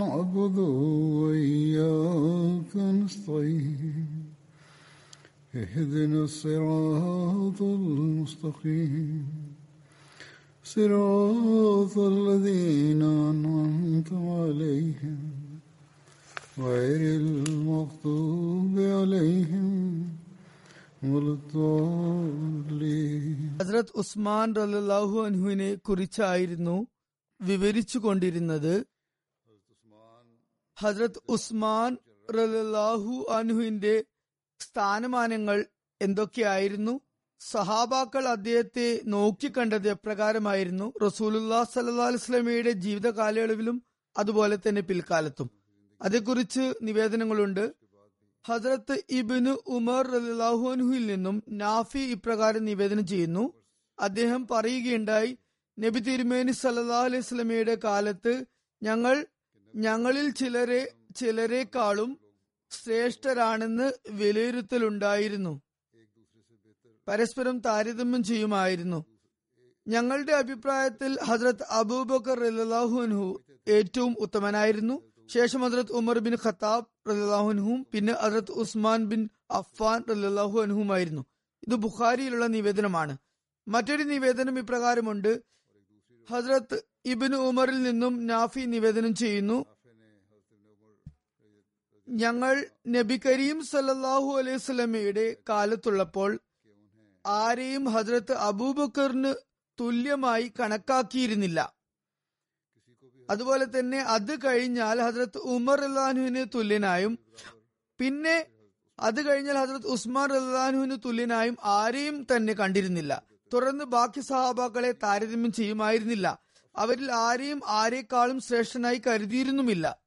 نعبد وإياك نستعين اهدنا الصراط المستقيم صراط الذين أنعمت عليهم غير المغضوب عليهم ولا الضالين ഹസ്രത് ഉസ്മാൻ റലാഹു അൻഹുവിനെ കുറിച്ചായിരുന്നു വിവരിച്ചു കൊണ്ടിരുന്നത് ഹസ്രത് ഉസ്മാൻ റലാഹു അനുഹിന്റെ സ്ഥാനമാനങ്ങൾ എന്തൊക്കെയായിരുന്നു? സഹാബാക്കൾ അദ്ദേഹത്തെ നോക്കിക്കണ്ടത് എപ്രകാരമായിരുന്നു? റസൂലുല്ലാ സല്ലാ അലുസ്ലമിയുടെ ജീവിത കാലയളവിലും അതുപോലെ തന്നെ പിൽക്കാലത്തും. അതേക്കുറിച്ച് നിവേദനങ്ങളുണ്ട്. ഹസ്രത്ത് ഇബിന് ഉമർ റലാഹുഅൻഹുയിൽ നിന്നും നാഫി ഇപ്രകാരം നിവേദനം ചെയ്യുന്നു. അദ്ദേഹം പറയുകയുണ്ടായി നബി തിരുമേനി സല്ലാ അലൈഹി സ്വലമയുടെ കാലത്ത് ഞങ്ങൾ ഞങ്ങളിൽ ചിലരെ ചിലരെക്കാളും ശ്രേഷ്ഠരാണെന്ന് വിലയിരുത്തലുണ്ടായിരുന്നു. പരസ്പരം താരതമ്യം ചെയ്യുമായിരുന്നു. ഞങ്ങളുടെ അഭിപ്രായത്തിൽ ഹസ്രത്ത് അബൂബക്കർ റലാഹുൻഹു ഏറ്റവും ഉത്തമനായിരുന്നു. ശേഷം ഹസ്രത്ത് ഉമർ ബിൻ ഖത്താബ് റലാഹുൻഹും പിന്നെ ഹസ്രത്ത് ഉസ്മാൻ ബിൻ അഫ്ഫാൻ റലാഹു അൻഹുമായിരുന്നു ഇത് ബുഖാരിയിലുള്ള നിവേദനമാണ്. മറ്റൊരു നിവേദനം ഇപ്രകാരമുണ്ട്. ഹസ്രത്ത് ഇബിൻ ഉമറിൽ നിന്നും നാഫി നിവേദനം ചെയ്യുന്നു. ഞങ്ങൾ നബി കരീം സല്ലാഹു അലൈഹി സ്വലമയുടെ കാലത്തുള്ളപ്പോൾ ആരെയും ഹജ്രത്ത് അബൂബക്കറിന് തുല്യമായി കണക്കാക്കിയിരുന്നില്ല. അതുപോലെ തന്നെ അത് കഴിഞ്ഞാൽ ഹജ്രത്ത് ഉമർ അള്ളാഹുവിന് തുല്യനായും പിന്നെ അത് കഴിഞ്ഞാൽ ഹജ്രത്ത് ഉസ്മാൻ അള്ളാഹുവിന് തുല്യനായും ആരെയും തന്നെ കണ്ടിരുന്നില്ല. തുടർന്ന് ബാക്കി സഹാബാക്കളെ താരതമ്യം ചെയ്യുമായിരുന്നില്ല. അവരിൽ ആരെയും ആരെക്കാളും ശ്രേഷ്ഠനായി കരുതിയിരുന്നുമില്ല.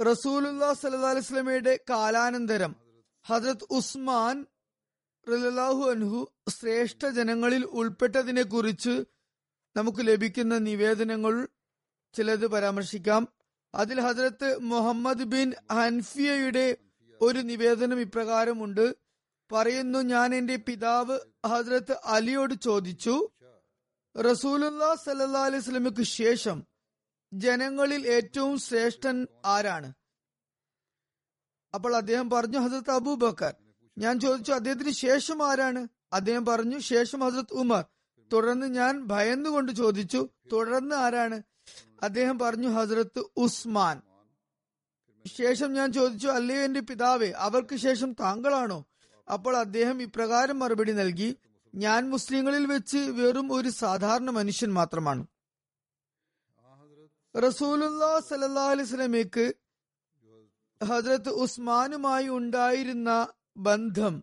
റസൂലുല്ലാ സല്ലാ കാലാനന്തരം ഹജരത് ഉസ്മാൻ റലാഹു അൻഹു ശ്രേഷ്ഠ ജനങ്ങളിൽ ഉൾപ്പെട്ടതിനെ കുറിച്ച് നമുക്ക് ലഭിക്കുന്ന നിവേദനങ്ങൾ ചിലത് പരാമർശിക്കാം. അതിൽ ഹജരത്ത് മുഹമ്മദ് ബിൻ ഹൻഫിയയുടെ ഒരു നിവേദനം ഇപ്രകാരമുണ്ട്. പറയുന്നു ഞാൻ എന്റെ പിതാവ് ഹജ്രത്ത് അലിയോട് ചോദിച്ചു റസൂലുല്ലാ സല്ലാ അലൈഹി സ്വലമിക്ക് ശേഷം ജനങ്ങളിൽ ഏറ്റവും ശ്രേഷ്ഠൻ ആരാണ്? അപ്പോൾ അദ്ദേഹം പറഞ്ഞു ഹസരത്ത് അബൂബക്കർ. ഞാൻ ചോദിച്ചു അദ്ദേഹത്തിന് ശേഷം ആരാണ്? അദ്ദേഹം പറഞ്ഞു ശേഷം ഹസരത്ത് ഉമർ. തുടർന്ന് ഞാൻ ഭയന്നുകൊണ്ട് ചോദിച്ചു തുടർന്ന് ആരാണ്? അദ്ദേഹം പറഞ്ഞു ഹസരത്ത് ഉസ്മാൻ. ശേഷം ഞാൻ ചോദിച്ചു അല്ലയോ എന്റെ പിതാവേ അവർക്ക് ശേഷം താങ്കളാണോ? അപ്പോൾ അദ്ദേഹം ഇപ്രകാരം മറുപടി നൽകി ഞാൻ മുസ്ലിങ്ങളിൽ വെച്ച് വെറും ഒരു സാധാരണ മനുഷ്യൻ മാത്രമാണ്. റസൂലുല്ലാ സല്ലാ അലൈസ്ലമേക്ക് ഹജ്രത്ത് ഉസ്മാനുമായി ഉണ്ടായിരുന്ന ബന്ധം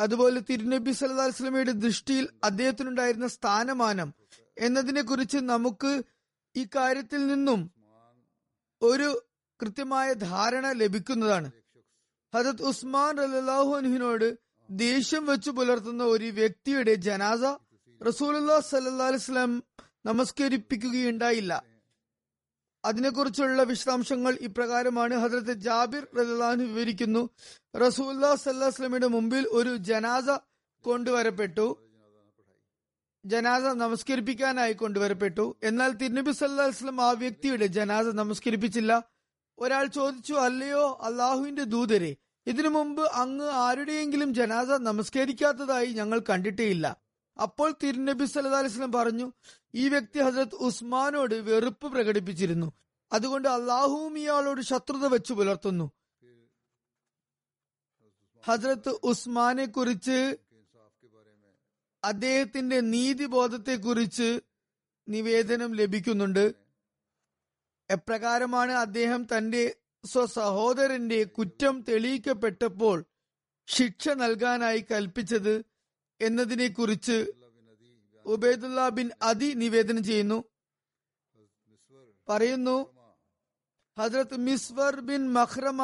അതുപോലെ തിരുനബി സല്ലാ അലിസ്ലമിയുടെ ദൃഷ്ടിയിൽ അദ്ദേഹത്തിനുണ്ടായിരുന്ന സ്ഥാനമാനം എന്നതിനെ കുറിച്ച് നമുക്ക് ഇക്കാര്യത്തിൽ കാര്യത്തിൽ നിന്നും ഒരു കൃത്യമായ ധാരണ ലഭിക്കുന്നതാണ്. ഹജത് ഉസ്മാൻ അലാഹു അനുഹിനോട് ദേഷ്യം വെച്ചു പുലർത്തുന്ന ഒരു വ്യക്തിയുടെ ജനാസ റസൂലുല്ലാ സല്ലാ അലിസ്ലാം നമസ്കരിപ്പിക്കുകയുണ്ടായില്ല. അതിനെക്കുറിച്ചുള്ള വിശദാംശങ്ങൾ ഇപ്രകാരമാണ് ഹജരത്ത് ജാബിർ റലാൻ വിവരിക്കുന്നു. റസൂല്ലാ സല്ലാസ്ലമിയുടെ മുമ്പിൽ ഒരു ജനാസ കൊണ്ടുവരപ്പെട്ടു. ജനാസ നമസ്കരിപ്പിക്കാനായി കൊണ്ടുവരപ്പെട്ടു. എന്നാൽ തിരുനബി സല്ലാ ആ വ്യക്തിയുടെ ജനാസ നമസ്കരിപ്പിച്ചില്ല. ഒരാൾ ചോദിച്ചു അല്ലയോ അള്ളാഹുവിന്റെ ദൂതരെ ഇതിനു മുമ്പ് അങ്ങ് ആരുടെയെങ്കിലും ജനാസ നമസ്കരിക്കാത്തതായി ഞങ്ങൾ കണ്ടിട്ടേയില്ല. അപ്പോൾ തിരുനബി സല്ലല്ലാഹു അലൈഹി വസല്ലം പറഞ്ഞു ഈ വ്യക്തി ഹസരത് ഉസ്മാനോട് വെറുപ്പ് പ്രകടിപ്പിച്ചിരുന്നു. അതുകൊണ്ട് അള്ളാഹുവും ഇയാളോട് ശത്രുത വെച്ചു പുലർത്തുന്നു. ഹസരത്ത് ഉസ്മാനെ കുറിച്ച് അദ്ദേഹത്തിന്റെ നീതിബോധത്തെ കുറിച്ച് നിവേദനം ലഭിക്കുന്നുണ്ട്. എപ്രകാരമാണ് അദ്ദേഹം തന്റെ സ്വസഹോദരന്റെ കുറ്റം തെളിയിക്കപ്പെട്ടപ്പോൾ ശിക്ഷ നൽകാനായി കൽപ്പിച്ചത് എന്നതിനെ കുറിച്ച് ഉബൈദുല്ല ബിൻ അതി നിവേദനം ചെയ്യുന്നു. പറയുന്നു ഹജ്രത് മിസ്വർ ബിൻ മഹ്റമ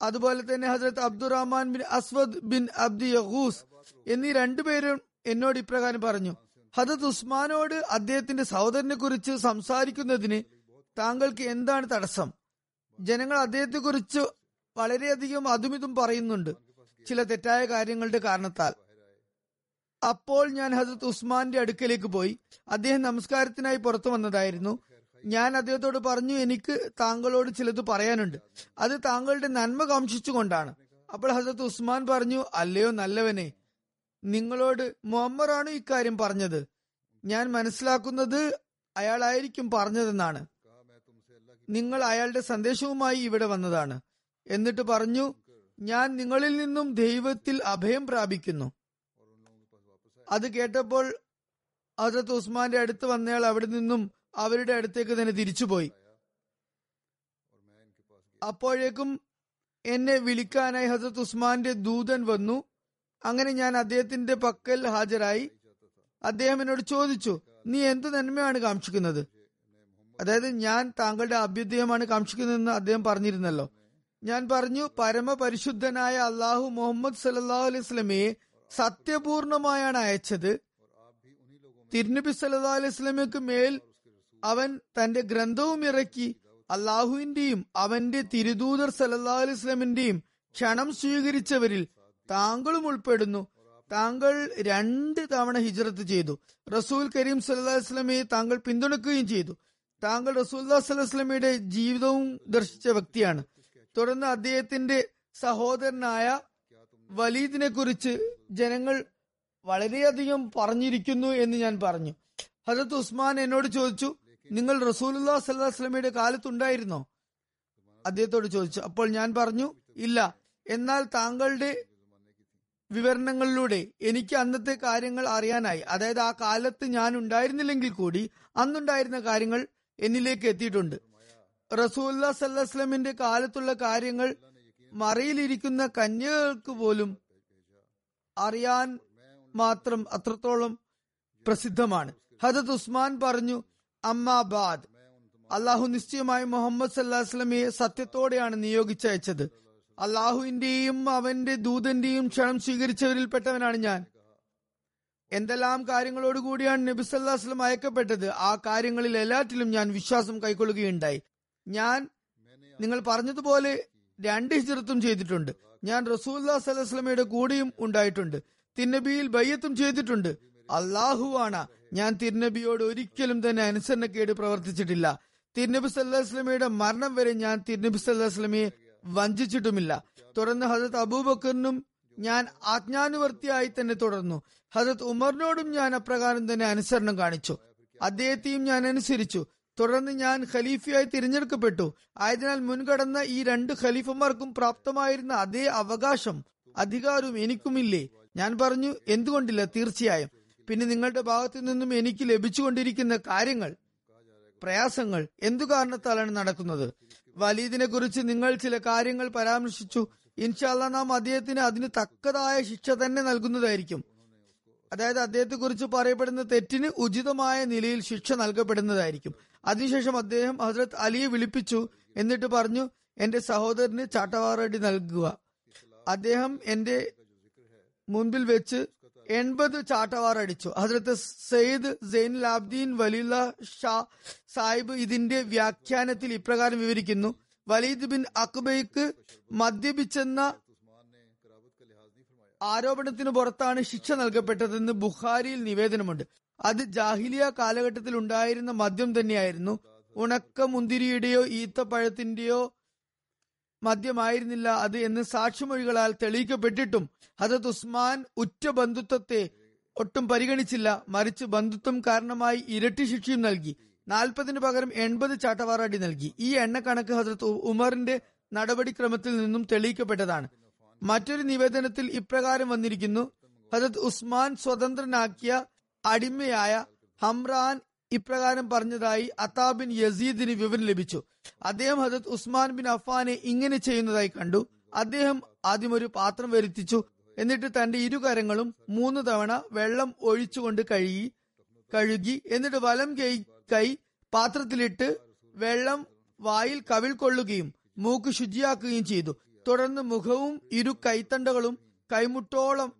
അതുപോലെ തന്നെ Hazrat Abdurrahman bin Aswad bin Abd Yaghuth എന്നീ രണ്ടുപേരും എന്നോട് ഇപ്രകാരം പറഞ്ഞു. ഹജത് ഉസ്മാനോട് അദ്ദേഹത്തിന്റെ സഹോദരനെ കുറിച്ച് സംസാരിക്കുന്നതിന് താങ്കൾക്ക് എന്താണ് തടസ്സം? ജനങ്ങൾ അദ്ദേഹത്തെ കുറിച്ച് വളരെയധികം അതുമിതും പറയുന്നുണ്ട് ചില തെറ്റായ കാര്യങ്ങളുടെ കാരണത്താൽ. അപ്പോൾ ഞാൻ ഹസത്ത് ഉസ്മാന്റെ അടുക്കലേക്ക് പോയി. അദ്ദേഹം നമസ്കാരത്തിനായി പുറത്തു വന്നതായിരുന്നു. ഞാൻ അദ്ദേഹത്തോട് പറഞ്ഞു എനിക്ക് താങ്കളോട് ചിലത് പറയാനുണ്ട്. അത് താങ്കളുടെ നന്മ കാംക്ഷിച്ചുകൊണ്ടാണ്. അപ്പോൾ ഹസത്ത് ഉസ്മാൻ പറഞ്ഞു അല്ലയോ നല്ലവനെ നിങ്ങളോട് മുഹമ്മറാണ് ഇക്കാര്യം പറഞ്ഞത്? ഞാൻ മനസ്സിലാക്കുന്നത് അയാളായിരിക്കും പറഞ്ഞതെന്നാണ്. നിങ്ങൾ അയാളുടെ സന്ദേശവുമായി ഇവിടെ വന്നതാണ്. എന്നിട്ട് പറഞ്ഞു ഞാൻ നിങ്ങളിൽ നിന്നും ദൈവത്തിൽ അഭയം പ്രാപിക്കുന്നു. അത് കേട്ടപ്പോൾ ഹസരത്ത് ഉസ്മാന്റെ അടുത്ത് വന്നയാൾ അവിടെ നിന്നും അവരുടെ അടുത്തേക്ക് തന്നെ തിരിച്ചുപോയി. അപ്പോഴേക്കും എന്നെ വിളിക്കാനായി ഹസരത്ത് ഉസ്മാന്റെ ദൂതൻ വന്നു. അങ്ങനെ ഞാൻ അദ്ദേഹത്തിന്റെ പക്കൽ ഹാജരായി. അദ്ദേഹം എന്നോട് ചോദിച്ചു നീ എന്ത് നന്മയാണ് കാക്ഷിക്കുന്നത് അതായത് ഞാൻ താങ്കളുടെ അഭ്യുദയമാണ് കാക്ഷിക്കുന്നതെന്ന് അദ്ദേഹം പറഞ്ഞിരുന്നല്ലോ. ഞാൻ പറഞ്ഞു പരമപരിശുദ്ധനായ അള്ളാഹു മുഹമ്മദ് സല്ലാഹു അലൈഹി സ്വലമയെ സത്യപൂർണമായാണ് അയച്ചത്. തിരുനബി സല്ലാ അലൈഹി സ്വലമയ്ക്ക് മേൽ അവൻ തന്റെ ഗ്രന്ഥവും ഇറക്കി അള്ളാഹുവിന്റെയും അവന്റെ തിരുദൂതർ സല്ലാ അലൈഹി സ്വലമിന്റെയും ക്ഷണം സ്വീകരിച്ചവരിൽ താങ്കളും ഉൾപ്പെടുന്നു. താങ്കൾ രണ്ട് തവണ ഹിജ്റത്ത് ചെയ്തു. റസൂൽ കരീം സല്ലാ വസ്ലമയെ താങ്കൾ പിന്തുണക്കുകയും ചെയ്തു. താങ്കൾ റസൂല്ലാ സ്വലമയുടെ ജീവിതവും ദർശിച്ച വ്യക്തിയാണ്. തുടർന്ന് അദ്ദേഹത്തിന്റെ സഹോദരനായ വലീദിനെ കുറിച്ച് ജനങ്ങൾ വളരെയധികം പറഞ്ഞിരിക്കുന്നു എന്ന് ഞാൻ പറഞ്ഞു. ഹജത് ഉസ്മാൻ എന്നോട് ചോദിച്ചു നിങ്ങൾ റസൂലുല്ലാ സല്ലാ വസ്ലമയുടെ കാലത്തുണ്ടായിരുന്നോ? അദ്ദേഹത്തോട് ചോദിച്ചു. അപ്പോൾ ഞാൻ പറഞ്ഞു ഇല്ല. എന്നാൽ താങ്കളുടെ വിവരണങ്ങളിലൂടെ എനിക്ക് അന്നത്തെ കാര്യങ്ങൾ അറിയാനായി. അതായത് ആ കാലത്ത് ഞാൻ ഉണ്ടായിരുന്നില്ലെങ്കിൽ കൂടി അന്നുണ്ടായിരുന്ന കാര്യങ്ങൾ എന്നിലേക്ക് എത്തിയിട്ടുണ്ട്. റസൂല്ല സല്ലാസ്ലമിന്റെ കാലത്തുള്ള കാര്യങ്ങൾ മറയിലിരിക്കുന്ന കന്യകൾക്ക് പോലും അറിയാൻ മാത്രം അത്രത്തോളം പ്രസിദ്ധമാണ്. ഹജത് ഉസ്മാൻ പറഞ്ഞു അമ്മാബാദ് അള്ളാഹു നിശ്ചയമായി മുഹമ്മദ് സല്ലാസ്ലമിയെ സത്യത്തോടെയാണ് നിയോഗിച്ചയച്ചത്. അള്ളാഹുവിന്റെയും അവന്റെ ദൂതന്റെയും ക്ഷണം സ്വീകരിച്ചവരിൽപ്പെട്ടവനാണ് ഞാൻ. എന്തെല്ലാം കാര്യങ്ങളോടുകൂടിയാണ് നബി സല്ലാസ്ലം അയക്കപ്പെട്ടത്? ആ കാര്യങ്ങളിൽ എല്ലാറ്റിലും ഞാൻ വിശ്വാസം കൈക്കൊള്ളുകയുണ്ടായി. ഞാൻ നിങ്ങൾ പറഞ്ഞതുപോലെ രണ്ട് ഹിജറത്തും ചെയ്തിട്ടുണ്ട്. ഞാൻ റസൂല്ലാ സലഹ്സ്ലമയുടെ കൂടെയും ഉണ്ടായിട്ടുണ്ട്. തിന്നബിയിൽ ബയ്യത്തും ചെയ്തിട്ടുണ്ട്. അള്ളാഹുവാണ് ഞാൻ തിരുനബിയോട് ഒരിക്കലും തന്നെ അനുസരണക്കേട് പ്രവർത്തിച്ചിട്ടില്ല. തിരുനബി സല്ലാസ്ലമയുടെ മരണം വരെ ഞാൻ തിരുനബി സല്ലാസ്ലമയെ വഞ്ചിച്ചിട്ടുമില്ല. തുടർന്ന് ഹജരത് അബൂബക്കറിനും ഞാൻ ആജ്ഞാനുവർത്തിയായി തന്നെ തുടർന്നു. ഹജത് ഉമറിനോടും ഞാൻ അപ്രകാരം തന്നെ അനുസരണം കാണിച്ചു. അദ്ദേഹത്തെയും ഞാൻ അനുസരിച്ചു. തുടർന്ന് ഞാൻ ഖലീഫയായി തിരഞ്ഞെടുക്കപ്പെട്ടു. ആയതിനാൽ മുൻകടന്ന ഈ രണ്ട് ഖലീഫമാർക്കും പ്രാപ്തമായിരുന്ന അതേ അവകാശം അധികാരവും എനിക്കുമില്ലേ? ഞാൻ പറഞ്ഞു എന്തുകൊണ്ടില്ല തീർച്ചയായും. പിന്നെ നിങ്ങളുടെ ഭാഗത്തു നിന്നും എനിക്ക് ലഭിച്ചുകൊണ്ടിരിക്കുന്ന കാര്യങ്ങൾ പ്രയാസങ്ങൾ എന്തു കാരണത്താലാണ് നടക്കുന്നത്? വലീദിനെ കുറിച്ച് നിങ്ങൾ ചില കാര്യങ്ങൾ പരാമർശിച്ചു. ഇൻഷാല്ല നാം അദ്ദേഹത്തിന് അതിന് തക്കതായ ശിക്ഷ തന്നെ നൽകുന്നതായിരിക്കും. അതായത് അദ്ദേഹത്തെ കുറിച്ച് പറയപ്പെടുന്ന തെറ്റിന് ഉചിതമായ നിലയിൽ ശിക്ഷ നൽകപ്പെടുന്നതായിരിക്കും. അതിനുശേഷം അദ്ദേഹം ഹസ്രത് അലിയെ വിളിപ്പിച്ചു എന്നിട്ട് പറഞ്ഞു എന്റെ സഹോദരന് ചാട്ടവാറടി നൽകുക. അദ്ദേഹം എന്റെ മുൻപിൽ വെച്ച് എൺപത് ചാട്ടവാർ അടിച്ചു. ഹസ്രത്ത് സയ്യിദ് സൈനുൽ ആബ്ദീൻ വലിയുള്ള ഷാ സാഹിബ് ഇതിന്റെ വ്യാഖ്യാനത്തിൽ ഇപ്രകാരം വിവരിക്കുന്നു. വലീദ് ബിൻ അക്ബയ്ക്ക് മദ്യപിച്ചെന്ന ആരോപണത്തിന് പുറത്താണ് ശിക്ഷ നൽകപ്പെട്ടതെന്ന് ബുഖാരിയിൽ നിവേദനമുണ്ട്. അത് ജാഹിലിയ കാലഘട്ടത്തിൽ ഉണ്ടായിരുന്ന മദ്യം തന്നെയായിരുന്നു. ഉണക്ക മുന്തിരിയുടെയോ ഈത്തപ്പഴത്തിന്റെയോ മദ്യമായിരുന്നില്ല അത് എന്ന് സാക്ഷിമൊഴികളാൽ തെളിയിക്കപ്പെട്ടിട്ടും ഹജത് ഉസ്മാൻ ഉറ്റ ബന്ധുത്വത്തെ ഒട്ടും പരിഗണിച്ചില്ല. മറിച്ച് ബന്ധുത്വം കാരണമായി ഇരട്ടി ശിക്ഷയും നൽകി. നാൽപ്പതിന് പകരം എൺപത് ചാട്ടവാറടി നൽകി. ഈ എണ്ണക്കണക്ക് ഹസരത്ത് ഉമറിന്റെ നടപടിക്രമത്തിൽ നിന്നും തെളിയിക്കപ്പെട്ടതാണ്. മറ്റൊരു നിവേദനത്തിൽ ഇപ്രകാരം വന്നിരിക്കുന്നു. ഹജത് ഉസ്മാൻ സ്വതന്ത്രനാക്കിയ അടിമയായ ഹംറാൻ ഇപ്രകാരം പറഞ്ഞതായി അത്താബിൻ യസീദിന് വിവരം ലഭിച്ചു. അദ്ദേഹം ഹജത് ഉസ്മാൻ ബിൻ അഫാനെ ഇങ്ങനെ ചെയ്യുന്നതായി കണ്ടു. അദ്ദേഹം ആദ്യം ഒരു പാത്രം വരുത്തിച്ചു. എന്നിട്ട് തന്റെ ഇരുകരങ്ങളും മൂന്ന് തവണ വെള്ളം ഒഴിച്ചുകൊണ്ട് കഴുകി കഴുകി എന്നിട്ട് വലം കൈ പാത്രത്തിലിട്ട് വെള്ളം വായിൽ കവിൾ കൊള്ളുകയും മൂക്ക് ശുചിയാക്കുകയും ചെയ്തു. തുടർന്ന് മുഖവും ഇരു കൈത്തണ്ടകളും കൈമുട്ടോളം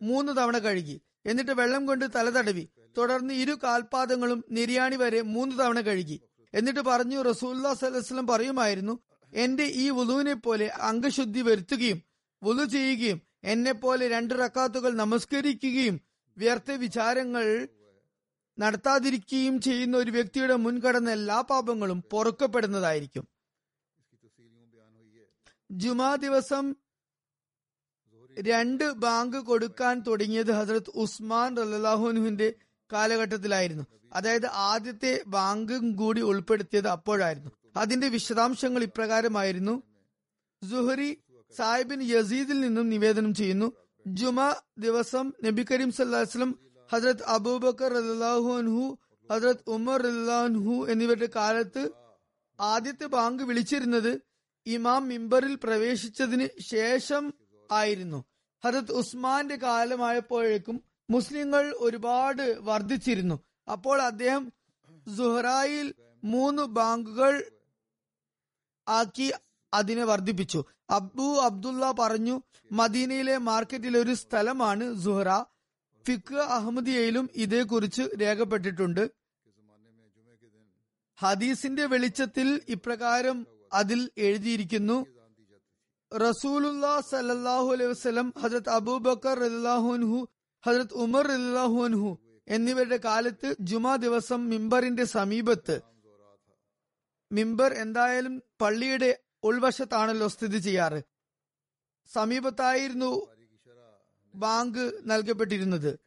മൂന്ന് തവണ കഴുകി. എന്നിട്ട് വെള്ളം കൊണ്ട് തല തടവി. തുടർന്ന് ഇരു കാൽപാദങ്ങളും നിര്യാണി വരെ മൂന്ന് തവണ കഴുകി. എന്നിട്ട് പറഞ്ഞു റസൂല്ലാ സലഹ്സ്ലം പറയുമായിരുന്നു എന്റെ ഈ വുലുവിനെ പോലെ അംഗശുദ്ധി വരുത്തുകയും വുലു ചെയ്യുകയും എന്നെ പോലെ രണ്ട് റക്കാത്തുകൾ നമസ്കരിക്കുകയും വ്യർത്ഥ വിചാരങ്ങൾ നടത്താതിരിക്കുകയും ചെയ്യുന്ന ഒരു വ്യക്തിയുടെ മുൻകടന്ന എല്ലാ പാപങ്ങളും പൊറുക്കപ്പെടുന്നതായിരിക്കും. ജുമാ ദിവസം രണ്ട് ബാങ്ക് കൊടുക്കാൻ തുടങ്ങിയത് ഹസരത് ഉസ്മാൻ റല്ലാഹുനുവിന്റെ കാലഘട്ടത്തിലായിരുന്നു. അതായത് ആദ്യത്തെ ബാങ്കും കൂടി ഉൾപ്പെടുത്തിയത് അപ്പോഴായിരുന്നു. അതിന്റെ വിശദാംശങ്ങൾ ഇപ്രകാരമായിരുന്നു. സുഹരി സാഹിബിൻ യസീദിൽ നിന്നും നിവേദനം ചെയ്യുന്നു. ജുമാ ദിവസം നബി കരീം സല്ലാസ്ലം ഹജരത് അബൂബക്കർ അൻഹു ഹജ്രത് ഉമർ അൻഹു എന്നിവരുടെ കാലത്ത് ആദ്യത്തെ ബാങ്ക് വിളിച്ചിരുന്നത് ഇമാം മിമ്പറിൽ പ്രവേശിച്ചതിന് ശേഷം ആയിരുന്നു. ഹജത് ഉസ്മാന്റെ കാലമായപ്പോഴേക്കും മുസ്ലിങ്ങൾ ഒരുപാട് വർദ്ധിച്ചിരുന്നു. അപ്പോൾ അദ്ദേഹം സുഹറായിൽ മൂന്ന് ബാങ്കുകൾ ആക്കി അതിനെ വർദ്ധിപ്പിച്ചു. അബു അബ്ദുള്ള പറഞ്ഞു മദീനയിലെ മാർക്കറ്റിലെ ഒരു സ്ഥലമാണ് സുഹറ. ഫിഖ് അഹമ്മദിയയിലും ഇതേക്കുറിച്ച് രേഖപ്പെട്ടിട്ടുണ്ട്. ഹദീസിന്റെ വെളിച്ചത്തിൽ ഇപ്രകാരം അതിൽ എഴുതിയിരിക്കുന്നു. റസൂലുല്ലാ സല്ലാഹു അലൈഹി വസ്ലം ഹജരത് അബൂബക്കർ അല്ലാഹുൻഹു ഹജരത് ഉമർ അല്ലാഹുൻഹു എന്നിവരുടെ കാലത്ത് ജുമാ ദിവസം മിമ്പറിന്റെ സമീപത്ത്. മിമ്പർ എന്തായാലും പള്ളിയുടെ ഉൾവശത്താണല്ലോ സ്ഥിതി ചെയ്യാറ്. സമീപത്തായിരുന്നു ബാങ്ക് നൽകപ്പെട്ടിരുന്നത്.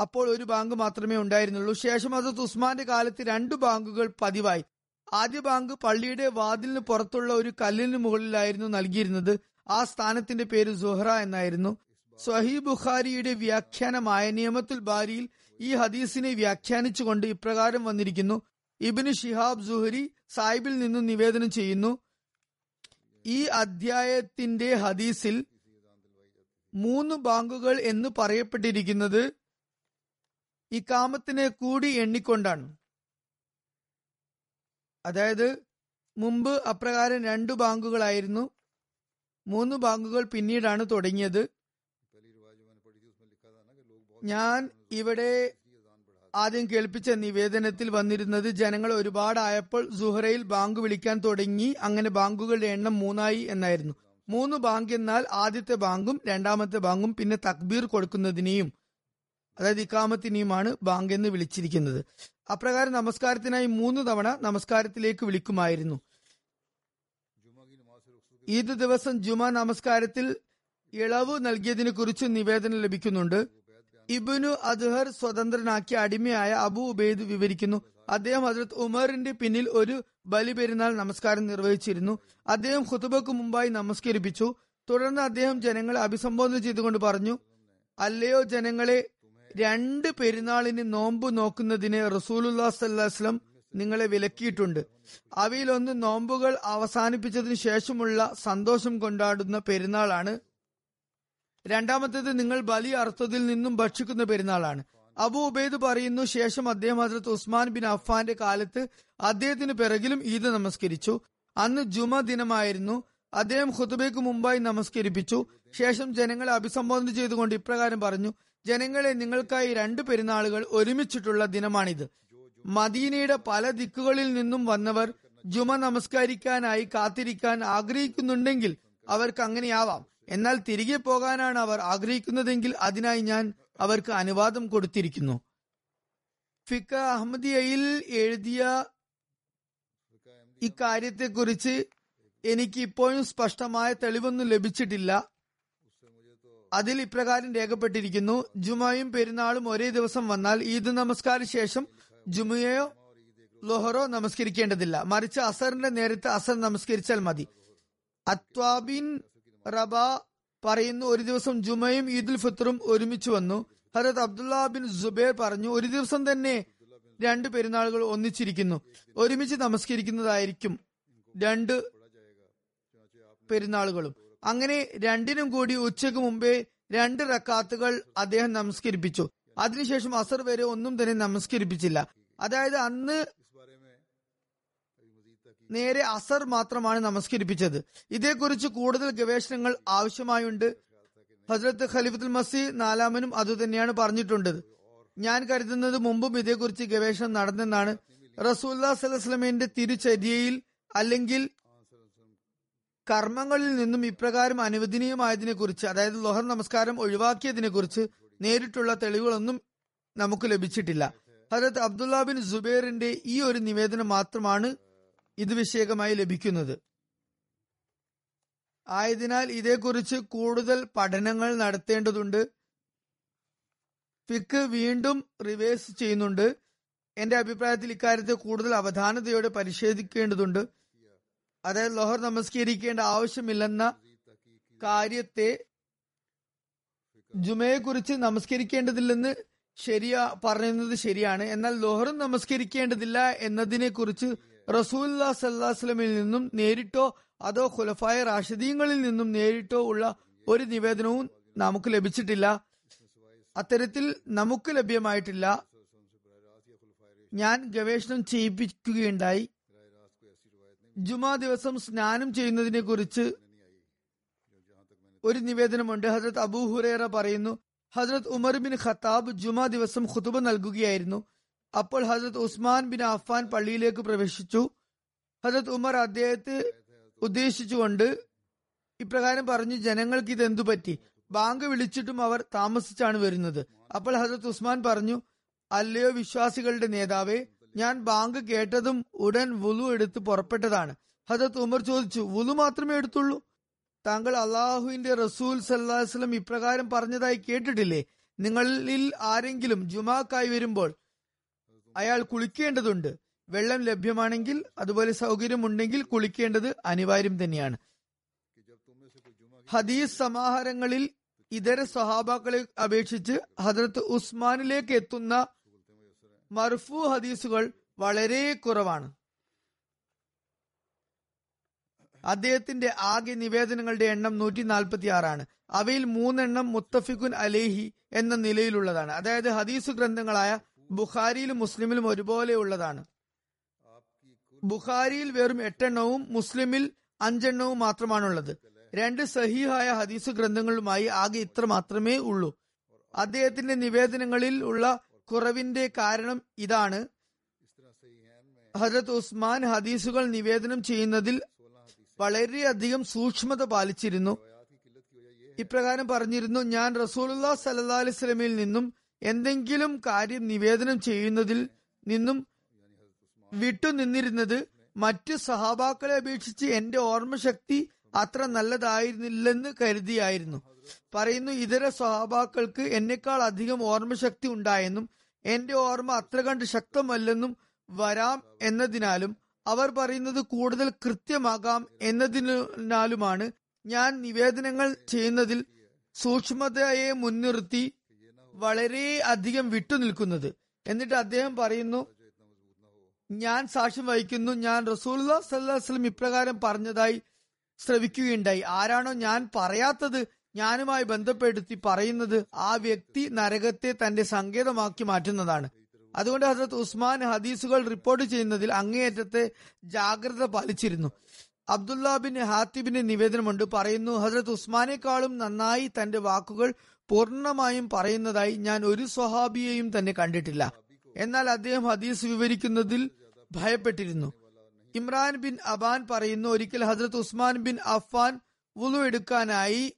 അപ്പോൾ ഒരു ബാങ്ക് മാത്രമേ ഉണ്ടായിരുന്നുള്ളൂ. ശേഷം അത് ഉസ്മാന്റെ കാലത്ത് രണ്ടു ബാങ്കുകൾ പതിവായി. ആദ്യ ബാങ്ക് പള്ളിയുടെ വാതിലിന് പുറത്തുള്ള ഒരു കല്ലിന് മുകളിലായിരുന്നു നൽകിയിരുന്നത്. ആ സ്ഥാനത്തിന്റെ പേര് സുഹ്റ എന്നായിരുന്നു. സ്വഹി ബുഖാരിയുടെ വ്യാഖ്യാനമായ നിയമത്തുൽ ബാരിയിൽ ഈ ഹദീസിനെ വ്യാഖ്യാനിച്ചുകൊണ്ട് ഇപ്രകാരം വന്നിരിക്കുന്നു. ഇബിന് ഷിഹാബ് സുഹരി സാഹിബിൽ നിന്നും നിവേദനം ചെയ്യുന്നു. ഈ അധ്യായത്തിന്റെ ഹദീസിൽ മൂന്ന് ബാങ്കുകൾ എന്ന് പറയപ്പെട്ടിരിക്കുന്നത് ഇക്കാമത്തിനെ കൂടി എണ്ണിക്കൊണ്ടാണ്. അതായത് മുമ്പ് അപ്രകാരം രണ്ട് ബാങ്കുകളായിരുന്നു. മൂന്ന് ബാങ്കുകൾ പിന്നീടാണ് തുടങ്ങിയത്. ഞാൻ ഇവിടെ ആദ്യം കേൾപ്പിച്ച നിവേദനത്തിൽ വന്നിരുന്നത് ജനങ്ങൾ ഒരുപാടായപ്പോൾ സുഹറയിൽ ബാങ്ക് വിളിക്കാൻ തുടങ്ങി അങ്ങനെ ബാങ്കുകളുടെ എണ്ണം മൂന്നായി എന്നായിരുന്നു. മൂന്ന് ബാങ്ക് എന്നാൽ ആദ്യത്തെ ബാങ്കും രണ്ടാമത്തെ ബാങ്കും പിന്നെ തക്ബീർ കൊടുക്കുന്നതിനെയും അതായത് ഇക്കാമത്തിനെയുമാണ് ബാങ്ക് എന്ന് വിളിച്ചിരിക്കുന്നത്. അപ്രകാരം നമസ്കാരത്തിനായി മൂന്ന് തവണ നമസ്കാരത്തിലേക്ക് വിളിക്കുമായിരുന്നു. ഈദ് ദിവസം ജുമ നമസ്കാരത്തിൽ ഇളവ് നൽകിയതിനെ കുറിച്ച് നിവേദനം ലഭിക്കുന്നുണ്ട്. ഇബിനു അദ്ഹർ സ്വതന്ത്രനാക്കിയ അടിമയായ അബു ഉബൈദ് വിവരിക്കുന്നു. അദ്ദേഹം ഹജരത് ഉമറിന്റെ പിന്നിൽ ഒരു ബലി പെരുന്നാൾ നമസ്കാരം നിർവഹിച്ചിരുന്നു. അദ്ദേഹം ഖുതുബക്ക് മുമ്പായി നമസ്കരിപ്പിച്ചു. തുടർന്ന് അദ്ദേഹം ജനങ്ങളെ അഭിസംബോധന ചെയ്തുകൊണ്ട് പറഞ്ഞു അല്ലയോ ജനങ്ങളെ രണ്ട് പെരുന്നാളിന് നോമ്പ് നോക്കുന്നതിന് റസൂലുല്ലാ സല്ലാസ്ലം നിങ്ങളെ വിലക്കിയിട്ടുണ്ട്. അവയിലൊന്ന് നോമ്പുകൾ അവസാനിപ്പിച്ചതിന് ശേഷമുള്ള സന്തോഷം കൊണ്ടാടുന്ന പെരുന്നാളാണ്. രണ്ടാമത്തേത് നിങ്ങൾ ബലി അർത്ഥത്തിൽ നിന്നും ഭക്ഷിക്കുന്ന പെരുന്നാളാണ്. അബു ഉബൈദ് പറയുന്നു ശേഷം അദ്ദേഹം ഹസരത്ത് ഉസ്മാൻ ബിൻ അഫ്ഫാന്റെ കാലത്ത് അദ്ദേഹത്തിന് പിറകിലും ഈദ് നമസ്കരിച്ചു. അന്ന് ജുമ ദിനമായിരുന്നു. അദ്ദേഹം ഖുതുബയ്ക്ക് മുമ്പായി നമസ്കരിപ്പിച്ചു. ശേഷം ജനങ്ങളെ അഭിസംബോധന ചെയ്തുകൊണ്ട് ഇപ്രകാരം പറഞ്ഞു ജനങ്ങളെ നിങ്ങൾക്കായി രണ്ട് പെരുന്നാളുകൾ ഒരുമിച്ചിട്ടുള്ള ദിനമാണിത്. മദീനയുടെ പല ദിക്കുകളിൽ നിന്നും വന്നവർ ജുമ നമസ്കരിക്കാനായി കാത്തിരിക്കാൻ ആഗ്രഹിക്കുന്നുണ്ടെങ്കിൽ അവർക്ക് അങ്ങനെയാവാം. എന്നാൽ തിരികെ പോകാനാണ് അവർ ആഗ്രഹിക്കുന്നതെങ്കിൽ അതിനായി ഞാൻ അവർക്ക് അനുവാദം കൊടുത്തിരിക്കുന്നു. ഫിക്ക അഹമ്മദിയയിൽ എഴുതിയ ഇക്കാര്യത്തെക്കുറിച്ച് എനിക്ക് ഇപ്പോഴും സ്പഷ്ടമായ തെളിവൊന്നും ലഭിച്ചിട്ടില്ല. അതിൽ ഇപ്രകാരം രേഖപ്പെട്ടിരിക്കുന്നു. ജുമായും പെരുന്നാളും ഒരേ ദിവസം വന്നാൽ ഈദ് നമസ്കാര ശേഷം ജുമയോ ലൊഹറോ നമസ്കരിക്കേണ്ടതില്ല. മറിച്ച് അസറിന്റെ നേരത്തെ അസർ നമസ്കരിച്ചാൽ മതി. അത്വാബിൻ റബ പറയുന്നു ഒരു ദിവസം ജുമയും ഈദുൽ ഫിത്തറും ഒരുമിച്ച് വന്നു. ഹരത് അബ്ദുള്ള ബിൻ ജുബൈർ പറഞ്ഞു ഒരു ദിവസം തന്നെ രണ്ട് പെരുന്നാളുകൾ ഒന്നിച്ചിരിക്കുന്നു. ഒരുമിച്ച് നമസ്കരിക്കുന്നതായിരിക്കും രണ്ട് പെരുന്നാളുകളും. അങ്ങനെ രണ്ടിനും കൂടി ഉച്ചയ്ക്ക് മുമ്പേ രണ്ട് റക്കാത്തുകൾ അദ്ദേഹം നമസ്കരിപ്പിച്ചു. അതിനുശേഷം അസർ വരെ ഒന്നും തന്നെ നമസ്കരിപ്പിച്ചില്ല. അതായത് അന്ന് നേരെ അസർ മാത്രമാണ് നമസ്കരിപ്പിച്ചത്. ഇതേക്കുറിച്ച് കൂടുതൽ ഗവേഷണങ്ങൾ ആവശ്യമായുണ്ട്. ഹസ്രത്ത് ഖലീഫത്തുൽ മസി നാലാമനും അതുതന്നെയാണ് പറഞ്ഞിട്ടുണ്ട്. ഞാൻ കരുതുന്നത് മുമ്പും ഇതേക്കുറിച്ച് ഗവേഷണം നടന്നെന്നാണ്. റസൂല്ലാ സലഹ്സ്ലമിന്റെ തിരുചര്യയിൽ അല്ലെങ്കിൽ കർമ്മങ്ങളിൽ നിന്നും ഇപ്രകാരം അനുവദനീയമായതിനെ കുറിച്ച് അതായത് ലോഹർ നമസ്കാരം ഒഴിവാക്കിയതിനെ കുറിച്ച് നേരിട്ടുള്ള തെളിവുകളൊന്നും നമുക്ക് ലഭിച്ചിട്ടില്ല. ഹജരത് അബ്ദുല്ല ബിൻ ജുബൈറിന്റെ ഈ ഒരു നിവേദനം മാത്രമാണ് ഇത് വിഷയകമായി ലഭിക്കുന്നത്. ആയതിനാൽ ഇതേക്കുറിച്ച് കൂടുതൽ പഠനങ്ങൾ നടത്തേണ്ടതുണ്ട്. ഫിക്ക് വീണ്ടും റിവേഴ്സ് ചെയ്യുന്നുണ്ട്. എന്റെ അഭിപ്രായത്തിൽ ഇക്കാര്യത്തെ കൂടുതൽ അവധാനതയോടെ പരിശോധിക്കേണ്ടതുണ്ട്. അതായത് ലോഹർ നമസ്കരിക്കേണ്ട ആവശ്യമില്ലെന്ന കാര്യത്തെ ജുമയെ കുറിച്ച് നമസ്കരിക്കേണ്ടതില്ലെന്ന് ശരിയാ പറയുന്നത് ശരിയാണ്. എന്നാൽ ലോഹറും നമസ്കരിക്കേണ്ടതില്ല എന്നതിനെ കുറിച്ച് റസൂല്ലാ സല്ലാസ്ലമിൽ നിന്നും നേരിട്ടോ അതോ ഖുലഫായ റാഷിദീങ്ങളിൽ നിന്നും നേരിട്ടോ ഉള്ള ഒരു നിവേദനവും നമുക്ക് ലഭിച്ചിട്ടില്ല. അത്തരത്തിൽ നമുക്ക് ലഭ്യമായിട്ടില്ല. ഞാൻ ഗവേഷണം ചെയ്യിപ്പിക്കുകയുണ്ടായി. ജുമാ ദിവസം സ്നാനം ചെയ്യുന്നതിനെ കുറിച്ച് ഒരു നിവേദനമുണ്ട്. ഹജ്രത് അബൂ ഹുറേറ പറയുന്നു ഹജ്രത് ഉമർ ബിൻ ഖത്താബ് ജുമാ ദിവസം ഖുതുബ നൽകുകയായിരുന്നു. അപ്പോൾ ഹസരത് ഉസ്മാൻ ബിൻ അഫ്ഫാൻ പള്ളിയിലേക്ക് പ്രവേശിച്ചു. ഹസരത് ഉമർ അദ്ദേഹത്തെ ഉദ്ദേശിച്ചുകൊണ്ട് ഇപ്രകാരം പറഞ്ഞു ജനങ്ങൾക്ക് ഇത് എന്തു പറ്റി? ബാങ്ക് വിളിച്ചിട്ടും അവർ താമസിച്ചാണ് വരുന്നത്. അപ്പോൾ ഹസരത് ഉസ്മാൻ പറഞ്ഞു അല്ലയോ വിശ്വാസികളുടെ നേതാവേ ഞാൻ ബാങ്ക് കേട്ടതും ഉടൻ വുലു എടുത്ത് പുറപ്പെട്ടതാണ്. ഹസരത് ഉമർ ചോദിച്ചു വുലു മാത്രമേ എടുത്തുള്ളൂ? താങ്കൾ അള്ളാഹുവിന്റെ റസൂൽ സല്ലാസ്ലം ഇപ്രകാരം പറഞ്ഞതായി കേട്ടിട്ടില്ലേ? നിങ്ങളിൽ ആരെങ്കിലും ജുമാക്കായി വരുമ്പോൾ അയാൾ കുളിക്കേണ്ടതുണ്ട്. വെള്ളം ലഭ്യമാണെങ്കിൽ അതുപോലെ സൗകര്യമുണ്ടെങ്കിൽ കുളിക്കേണ്ടത് അനിവാര്യം തന്നെയാണ്. ഹദീസ് സമാഹാരങ്ങളിൽ ഇതര സഹാബാക്കളെ അപേക്ഷിച്ച് ഹജറത്ത് ഉസ്മാനിലേക്ക് എത്തുന്ന മർഫു ഹദീസുകൾ വളരെ കുറവാണ്. അദ്ദേഹത്തിന്റെ ആകെ നിവേദനങ്ങളുടെ എണ്ണം നൂറ്റി നാൽപ്പത്തി ആറാണ് അവയിൽ മൂന്നെണ്ണം മുത്തഫിഖുൻ അലേഹി എന്ന നിലയിലുള്ളതാണ്. അതായത് ഹദീസ് ഗ്രന്ഥങ്ങളായ ബുഖാരിയിലും മുസ്ലിമിലും ഒരുപോലെ ഉള്ളതാണ് ബുഖാരിയിൽ വെറും എട്ടെണ്ണവും മുസ്ലിമിൽ അഞ്ചെണ്ണവും മാത്രമാണുള്ളത്. രണ്ട് സഹീഹായ ഹദീസ് ഗ്രന്ഥങ്ങളുമായി ആകെ ഇത്ര മാത്രമേ ഉള്ളൂ. അദ്ദേഹത്തിന്റെ നിവേദനങ്ങളിൽ ഉള്ള കുറവിന്റെ കാരണം ഇതാണ്. ഹജരത് ഉസ്മാൻ ഹദീസുകൾ നിവേദനം ചെയ്യുന്നതിൽ വളരെയധികം സൂക്ഷ്മത പാലിച്ചിരുന്നു. ഇപ്രകാരം പറഞ്ഞിരുന്നു ഞാൻ റസൂലുല്ലാ സല്ലാ അലൈസ്ലമിൽ നിന്നും എന്തെങ്കിലും കാര്യം നിവേദനം ചെയ്യുന്നതിൽ നിന്നും വിട്ടുനിന്നിരുന്നത് മറ്റു സഹാബാക്കളെ അപേക്ഷിച്ച് എന്റെ ഓർമ്മശക്തി അത്ര നല്ലതായിരുന്നില്ലെന്ന് കരുതിയായിരുന്നു. പറയുന്നു ഇതര സഹാബാക്കൾക്ക് എന്നെക്കാൾ അധികം ഓർമ്മശക്തി ഉണ്ടായെന്നും എന്റെ ഓർമ്മ അത്ര കണ്ട് ശക്തമല്ലെന്നും വരാം എന്നതിനാലും അവർ പറയുന്നത് കൂടുതൽ കൃത്യമാകാം എന്നതിനാലുമാണ് ഞാൻ നിവേദനങ്ങൾ ചെയ്യുന്നതിൽ സൂക്ഷ്മതയെ മുൻനിർത്തി വളരെ അധികം വിട്ടുനിൽക്കുന്നത് എന്നിട്ട് അദ്ദേഹം പറയുന്നു ഞാൻ സാക്ഷ്യം വഹിക്കുന്നു. ഞാൻ റസൂൽല്ലാ സല്ലാസ്ലം ഇപ്രകാരം പറഞ്ഞതായി ശ്രവിക്കുകയുണ്ടായി. ആരാണോ ഞാൻ പറയാത്തത് ഞാനുമായി ബന്ധപ്പെടുത്തി പറയുന്നത് ആ വ്യക്തി നരകത്തെ തന്റെ സങ്കേതമാക്കി മാറ്റുന്നതാണ്. അതുകൊണ്ട് ഹസരത് ഉസ്മാൻ ഹദീസുകൾ റിപ്പോർട്ട് ചെയ്യുന്നതിൽ അങ്ങേയറ്റത്തെ ജാഗ്രത പാലിച്ചിരുന്നു. അബ്ദുല്ല ബിൻ ഹാത്തിബിന്റെ നിവേദനമുണ്ട്. പറയുന്നു ഹസരത് ഉസ്മാനേക്കാളും നന്നായി തന്റെ വാക്കുകൾ പൂർണമായും പറയുന്നതായി ഞാൻ ഒരു സ്വഹാബിയെയും തന്നെ കണ്ടിട്ടില്ല. എന്നാൽ അദ്ദേഹം ഹദീസ് വിവരിക്കുന്നതിൽ ഭയപ്പെട്ടിരുന്നു. ഇമ്രാൻ ബിൻ അബാൻ പറയുന്നു ഒരിക്കൽ ഹസരത്ത് ഉസ്മാൻ ബിൻ അഫ്ഫാൻ വുളു എടുക്കാനായി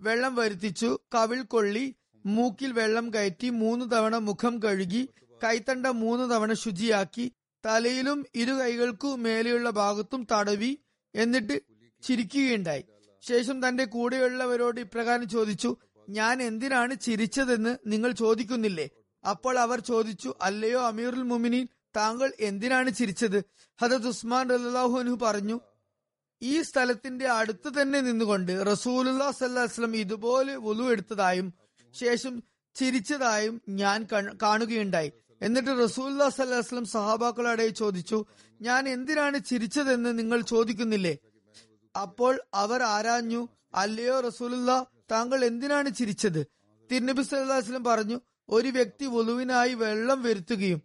വെള്ളം വരുത്തിച്ചു. കവിൾ കൊള്ളി മൂക്കിൽ വെള്ളം കയറ്റി മൂന്ന് തവണ മുഖം കഴുകി കൈത്തണ്ട മൂന്ന് തവണ ശുചിയാക്കി തലയിലും ഇരു കൈകൾക്കു മേലെയുള്ള ഭാഗത്തും തടവി എന്നിട്ട് ചിരിക്കുകയുണ്ടായി. ശേഷം തന്റെ കൂടെയുള്ളവരോട് ഇപ്രകാരം ചോദിച്ചു ഞാൻ എന്തിനാണ് ചിരിച്ചതെന്ന് നിങ്ങൾ ചോദിക്കുന്നില്ലേ? അപ്പോൾ അവർ ചോദിച്ചു അല്ലയോ അമീറുൽ മുമിനീൻ താങ്കൾ എന്തിനാണ് ചിരിച്ചത്? ഹദത് ഉസ്മാൻ റല്ലാഹുനു പറഞ്ഞു ഈ സ്ഥലത്തിന്റെ അടുത്ത് തന്നെ നിന്നുകൊണ്ട് റസൂലുല്ലാ സല്ലാസ്ലം ഇതുപോലെ വുളു എടുത്തതായും ശേഷം ചിരിച്ചതായും ഞാൻ കാണുകയുണ്ടായി. എന്നിട്ട് റസൂല്ലാ സല്ലാസ്ലം സഹാബാക്കളോടെ ചോദിച്ചു ഞാൻ എന്തിനാണ് ചിരിച്ചതെന്ന് നിങ്ങൾ ചോദിക്കുന്നില്ലേ? അപ്പോൾ അവർ ആരാഞ്ഞു അല്ലയോ റസൂലുള്ള താങ്കൾ എന്തിനാണ് ചിരിച്ചത്? തിരുനബി സല്ലാസ്ലം പറഞ്ഞു ഒരു വ്യക്തി വുളുവിനായി വെള്ളം വരുത്തുകയും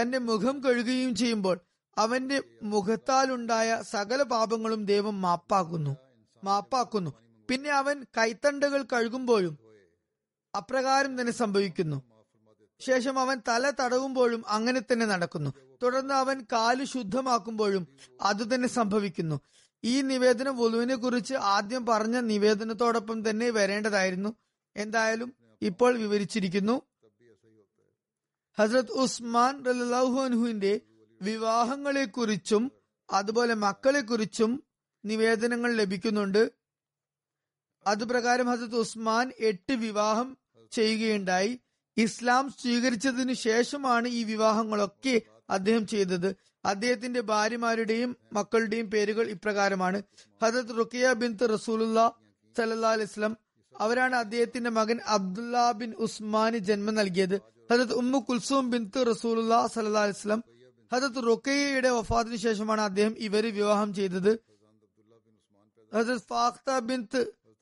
തന്റെ മുഖം കഴുകുകയും ചെയ്യുമ്പോൾ അവന്റെ മുഖത്താലുണ്ടായ സകല പാപങ്ങളും ദൈവം മാപ്പാക്കുന്നു മാപ്പാക്കുന്നു. പിന്നെ അവൻ കൈത്തണ്ടകൾ കഴുകുമ്പോഴും അപ്രകാരം തന്നെ സംഭവിക്കുന്നു. ശേഷം അവൻ തല തടവുമ്പോഴും അങ്ങനെ തന്നെ നടക്കുന്നു. തുടർന്ന് അവൻ കാൽ ശുദ്ധമാക്കുമ്പോഴും അതുതന്നെ സംഭവിക്കുന്നു. ഈ നിവേദനം വലുവിനെ കുറിച്ച് ആദ്യം പറഞ്ഞ നിവേദനത്തോടൊപ്പം തന്നെ വരേണ്ടതായിരുന്നു. എന്തായാലും ഇപ്പോൾ വിവരിച്ചിരിക്കുന്നു. ഹസ്രത് ഉസ്മാൻ റലാഹു അൻഹുവിന്റെ വിവാഹങ്ങളെ കുറിച്ചും അതുപോലെ മക്കളെ കുറിച്ചും നിവേദനങ്ങൾ ലഭിക്കുന്നുണ്ട്. അതുപ്രകാരം ഹസരത് ഉസ്മാൻ എട്ട് വിവാഹം ചെയ്യുകയുണ്ടായി. ഇസ്ലാം സ്വീകരിച്ചതിനു ശേഷമാണ് ഈ വിവാഹങ്ങളൊക്കെ അദ്ദേഹം ചെയ്തത്. അദ്ദേഹത്തിന്റെ ഭാര്യമാരുടെയും മക്കളുടെയും പേരുകൾ ഇപ്രകാരമാണ്. ഹജത് റുക്കിയ ബിൻ റസൂലുള്ള സല്ലാ അലിസ്ലം അവരാണ് അദ്ദേഹത്തിന്റെ മകൻ അബ്ദുല്ല ബിൻ ഉസ്മാന് ജന്മം നൽകിയത്. ഹജത് ഉമ്മു കുൽസൂം ബിൻ റസൂലുള്ള സല്ലാ അലിസ്ലം ഹജത് റുക്കയുടെ വഫാത്തിന് ശേഷമാണ് അദ്ദേഹം ഇവരെ വിവാഹം ചെയ്തത്. ഹജത് ഫാഖ്ത ബിൻ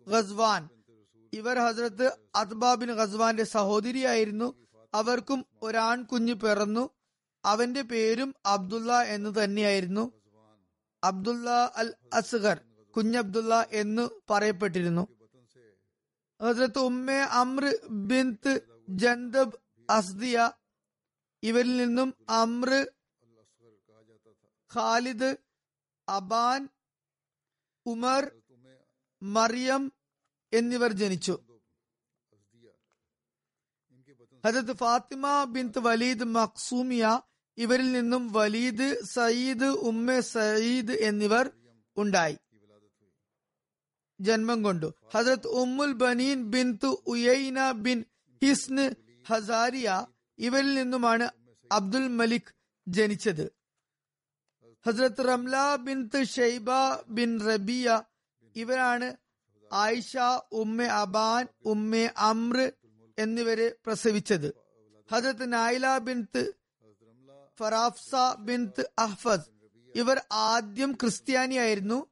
ഗസ്വാൻ ഇവർ ഹസരത്ത് അത്ബ ബിൻ ഗസ്വാന്റെ സഹോദരിയായിരുന്നു. അവർക്കും ഒരാൺ കുഞ്ഞ് പിറന്നു. അവന്റെ പേരും അബ്ദുള്ള എന്ന് തന്നെയായിരുന്നു. അബ്ദുള്ള അൽ അസ്ഗർ കുഞ്ഞബ്ദുള്ള എന്ന് പറയപ്പെട്ടിരുന്നു. ഹസരത്ത് ഉമ്മെ അമ്ര ബിന്ത് ജന്തബ് അസ്ദിയ ഇവരിൽ നിന്നും അമ്ര ഖാലിദ് അബാൻ ഉമർ മറിയം എന്നിവർ ജനിച്ചു. ഹജത് ഫാത്തിമ ബിന്ത് വലീദ് മക്സൂമിയ ഇവരിൽ നിന്നും വലീദ് സയ്യിദ് ഉമ്മ സയ്യിദ് എന്നിവർ ഉണ്ടായി. ജന്മം കൊണ്ടു. ഹസരത് ഉമ്മുൽ ബനീൻ ബിന്ത് ഉയൈന ബിൻ ഹിസ്ന് ഹസാരിയ ഇവരിൽ നിന്നുമാണ് അബ്ദുൽ മലിക് ജനിച്ചത്. ഹസ്രത്ത് Ramla bint Shaiba bin Rabia ഇവരാണ് ആയിഷ ഉമ്മ അബാൻ ഉമ്മ അമ്ര എന്നിവരെ പ്രസവിച്ചത്. ഹസരത്ത് നായില ബിന്ത് ഫറാഫ്സ ബിന്ത് അഹ്ഫസ്. ഇവർ ആദ്യം ക്രിസ്ത്യാനിയായിരുന്നു.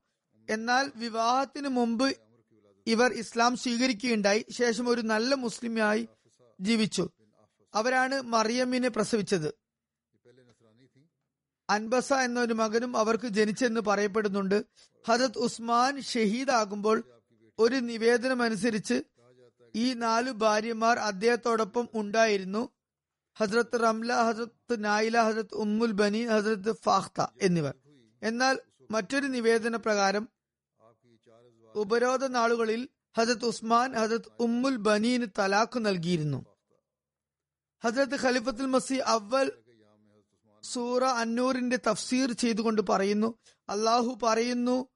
എന്നാൽ വിവാഹത്തിന് മുമ്പ് ഇവർ ഇസ്ലാം സ്വീകരിക്കുകയുണ്ടായി. ശേഷം ഒരു നല്ല മുസ്ലിമായി ജീവിച്ചു. അവരാണ് മറിയമ്മിനെ പ്രസവിച്ചത്. അൻബസ എന്ന ഒരു മകനും അവർക്ക് ജനിച്ചെന്ന് പറയപ്പെടുന്നുണ്ട്. ഹജത് ഉസ്മാൻ ഷഹീദാകുമ്പോൾ ഒരു നിവേദനം അനുസരിച്ച് ഈ നാലു ഭാര്യമാർ അദ്ദേഹത്തോടൊപ്പം ഉണ്ടായിരുന്നു. ഹസ്രത്ത് റംല ഹസ്രത്ത് നായില ഹസ്രത്ത് ഉമ്മുൽ ബനി ഹസ്രത്ത് ഫാഖ്ത എന്നിവർ. എന്നാൽ മറ്റൊരു നിവേദന പ്രകാരം ഉപരോധ നാളുകളിൽ ഹസത്ത് ഉസ്മാൻ ഹസത്ത് ഉമ്മുൽ ബനീന് തലാഖ് നൽകിയിരുന്നു. ഹസരത്ത് ഖലിഫത്തുൽ മസി അവൽ സൂറ അന്നൂറിന്റെ തഫ്സീർ ചെയ്തുകൊണ്ട് പറയുന്നു അള്ളാഹു പറയുന്നു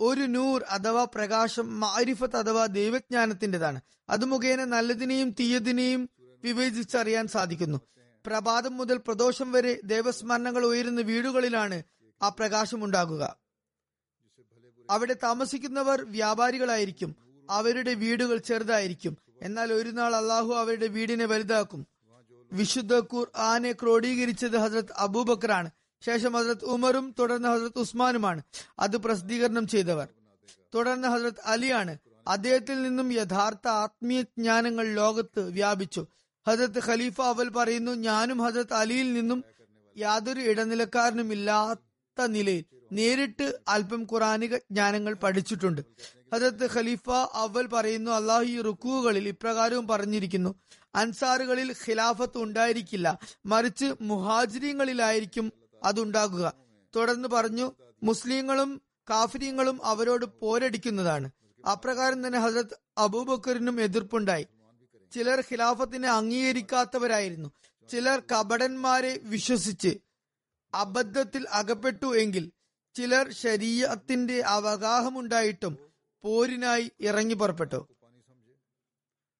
ഒരു നൂർ അഥവാ പ്രകാശം മാരിഫത്ത് അഥവാ ദൈവജ്ഞാനത്തിന്റെതാണ്. അത് മുഖേന നല്ലതിനെയും തീയതിനെയും വിവേചിച്ചറിയാൻ സാധിക്കുന്നു. പ്രഭാതം മുതൽ പ്രദോഷം വരെ ദേവസ്മരണങ്ങൾ ഉയരുന്ന വീടുകളിലാണ് ആ പ്രകാശം ഉണ്ടാകുക അവിടെ താമസിക്കുന്നവർ വ്യാപാരികളായിരിക്കും. അവരുടെ വീടുകൾ ചെറുതായിരിക്കും. എന്നാൽ ഒരു നാൾ അള്ളാഹു അവരുടെ വീടിനെ വലുതാക്കും. വിശുദ്ധ ഖുർആനെ ക്രോഡീകരിച്ചത് ഹസ്രത് അബൂബക്കറാണ്. ശേഷം ഹസ്രത് ഉമറും തുടർന്ന് ഹസ്രത് ഉസ്മാനുമാണ്. അത് പ്രസിദ്ധീകരണം ചെയ്തവർ. തുടർന്ന് ഹസ്രത് അലിയാണ്. അദ്ദേഹത്തിൽ നിന്നും യഥാർത്ഥ ആത്മീയ ജ്ഞാനങ്ങൾ ലോകത്ത് വ്യാപിച്ചു. ഹസ്രത്ത് ഖലീഫ അവൽ പറയുന്നു ഞാനും ഹജത് അലിയിൽ നിന്നും യാതൊരു ഇടനിലക്കാരനും ഇല്ലാത്ത നിലയിൽ നേരിട്ട് അല്പം ഖുറാനിക ജ്ഞാനങ്ങൾ പഠിച്ചിട്ടുണ്ട്. ഹജത് ഖലീഫ അവൽ പറയുന്നു അള്ളാഹു ഈ റുക്കുകളിൽ ഇപ്രകാരവും പറഞ്ഞിരിക്കുന്നു അൻസാറുകളിൽ ഖിലാഫത്ത് ഉണ്ടായിരിക്കില്ല മറിച്ച് മുഹാജിരിങ്ങളിലായിരിക്കും അതുണ്ടാകുക. തുടർന്ന് പറഞ്ഞു മുസ്ലിങ്ങളും കാഫര്യങ്ങളും അവരോട് പോരടിക്കുന്നതാണ്. അപ്രകാരം തന്നെ ഹസരത് അബൂബക്കറിനും എതിർപ്പുണ്ടായി. ചിലർ ഖിലാഫത്തിനെ അംഗീകരിക്കാത്തവരായിരുന്നു. ചിലർ കപടന്മാരെ വിശ്വസിച്ച് അബദ്ധത്തിൽ അകപ്പെട്ടു എങ്കിൽ ചിലർ ശരീരത്തിന്റെ അവഗാഹമുണ്ടായിട്ടും പോരിനായി ഇറങ്ങി പുറപ്പെട്ടു.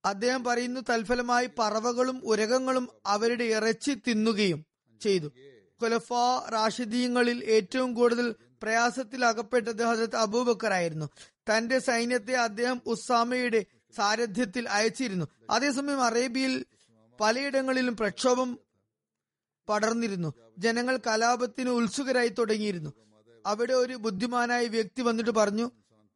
അദ്ദേഹം പറയുന്നു തൽഫലമായി പറവകളും ഉരകങ്ങളും അവരുടെ ഇറച്ചി തിന്നുകയും ചെയ്തു. ഖുലഫ റാഷിദീങ്ങളിൽ ഏറ്റവും കൂടുതൽ പ്രയാസത്തിൽ അകപ്പെട്ടത് ഹജത് അബൂബക്കർ ആയിരുന്നു തന്റെ സൈന്യത്തെ അദ്ദേഹം ഉസാമയുടെ സാരഥ്യത്തിൽ അയച്ചിരുന്നു. അതേസമയം അറേബ്യയിൽ പലയിടങ്ങളിലും പ്രക്ഷോഭം പടർന്നിരുന്നു. ജനങ്ങൾ കലാപത്തിന് ഉത്സുകരായി തുടങ്ങിയിരുന്നു. അവിടെ ഒരു ബുദ്ധിമാനായ വ്യക്തി വന്നിട്ട് പറഞ്ഞു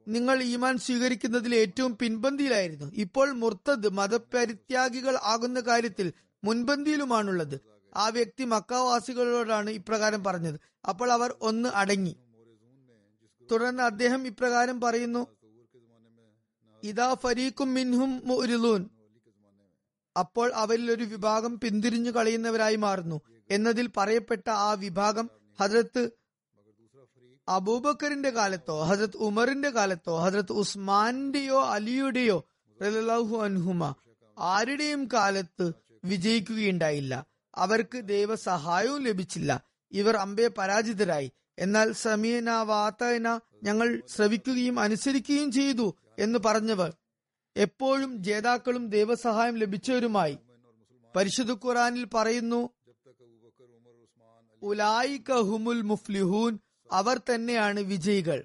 നിങ്ങൾ ഈമാൻ സ്വീകരിക്കുന്നതിൽ ഏറ്റവും പിൻപന്തിയിലായിരുന്നു. ഇപ്പോൾ മുർത്തദ് മതപരിത്യാഗികൾ ആകുന്ന കാര്യത്തിൽ മുൻപന്തിയിലുമാണുള്ളത്. ആ വ്യക്തി മക്കാവാസികളോടാണ് ഇപ്രകാരം പറഞ്ഞത്. അപ്പോൾ അവർ ഒന്ന് അടങ്ങി. തുടർന്ന് അദ്ദേഹം ഇപ്രകാരം പറയുന്നു ഇതാ ഫരീഖും മിൻഹും മുരിലൂൻ അപ്പോൾ അവരിൽ ഒരു വിഭാഗം പിന്തിരിഞ്ഞു കളയുന്നവരായി മാറുന്നു. എന്നതിൽ പറയപ്പെട്ട ആ വിഭാഗം ഹജ്രത്ത് അബൂബക്കറിന്റെ കാലത്തോ ഹജ്രത് ഉമറിന്റെ കാലത്തോ ഹജ്രത് ഉസ്മാന്റെയോ അലിയുടെയോ റളിയല്ലാഹു അൻഹുമ ആരുടെയും കാലത്ത് വിജയിക്കുകയുണ്ടായില്ല. അവർക്ക് ദൈവ ദൈവസഹായവും ലഭിച്ചില്ല. ഇവർ അമ്പയെ പരാജിതരായി. എന്നാൽ സമീന വാത്തന ഞങ്ങൾ ശ്രവിക്കുകയും അനുസരിക്കുകയും ചെയ്തു. എന്ന് പറഞ്ഞവർ എപ്പോഴും ജേതാക്കളും ദൈവസഹായം ലഭിച്ചവരുമായി. പരിശുദ്ധ ഖുറാനിൽ പറയുന്നു ഉലായിക മുഫ്ലിഹൂൻ അവർ തന്നെയാണ് വിജയികൾ.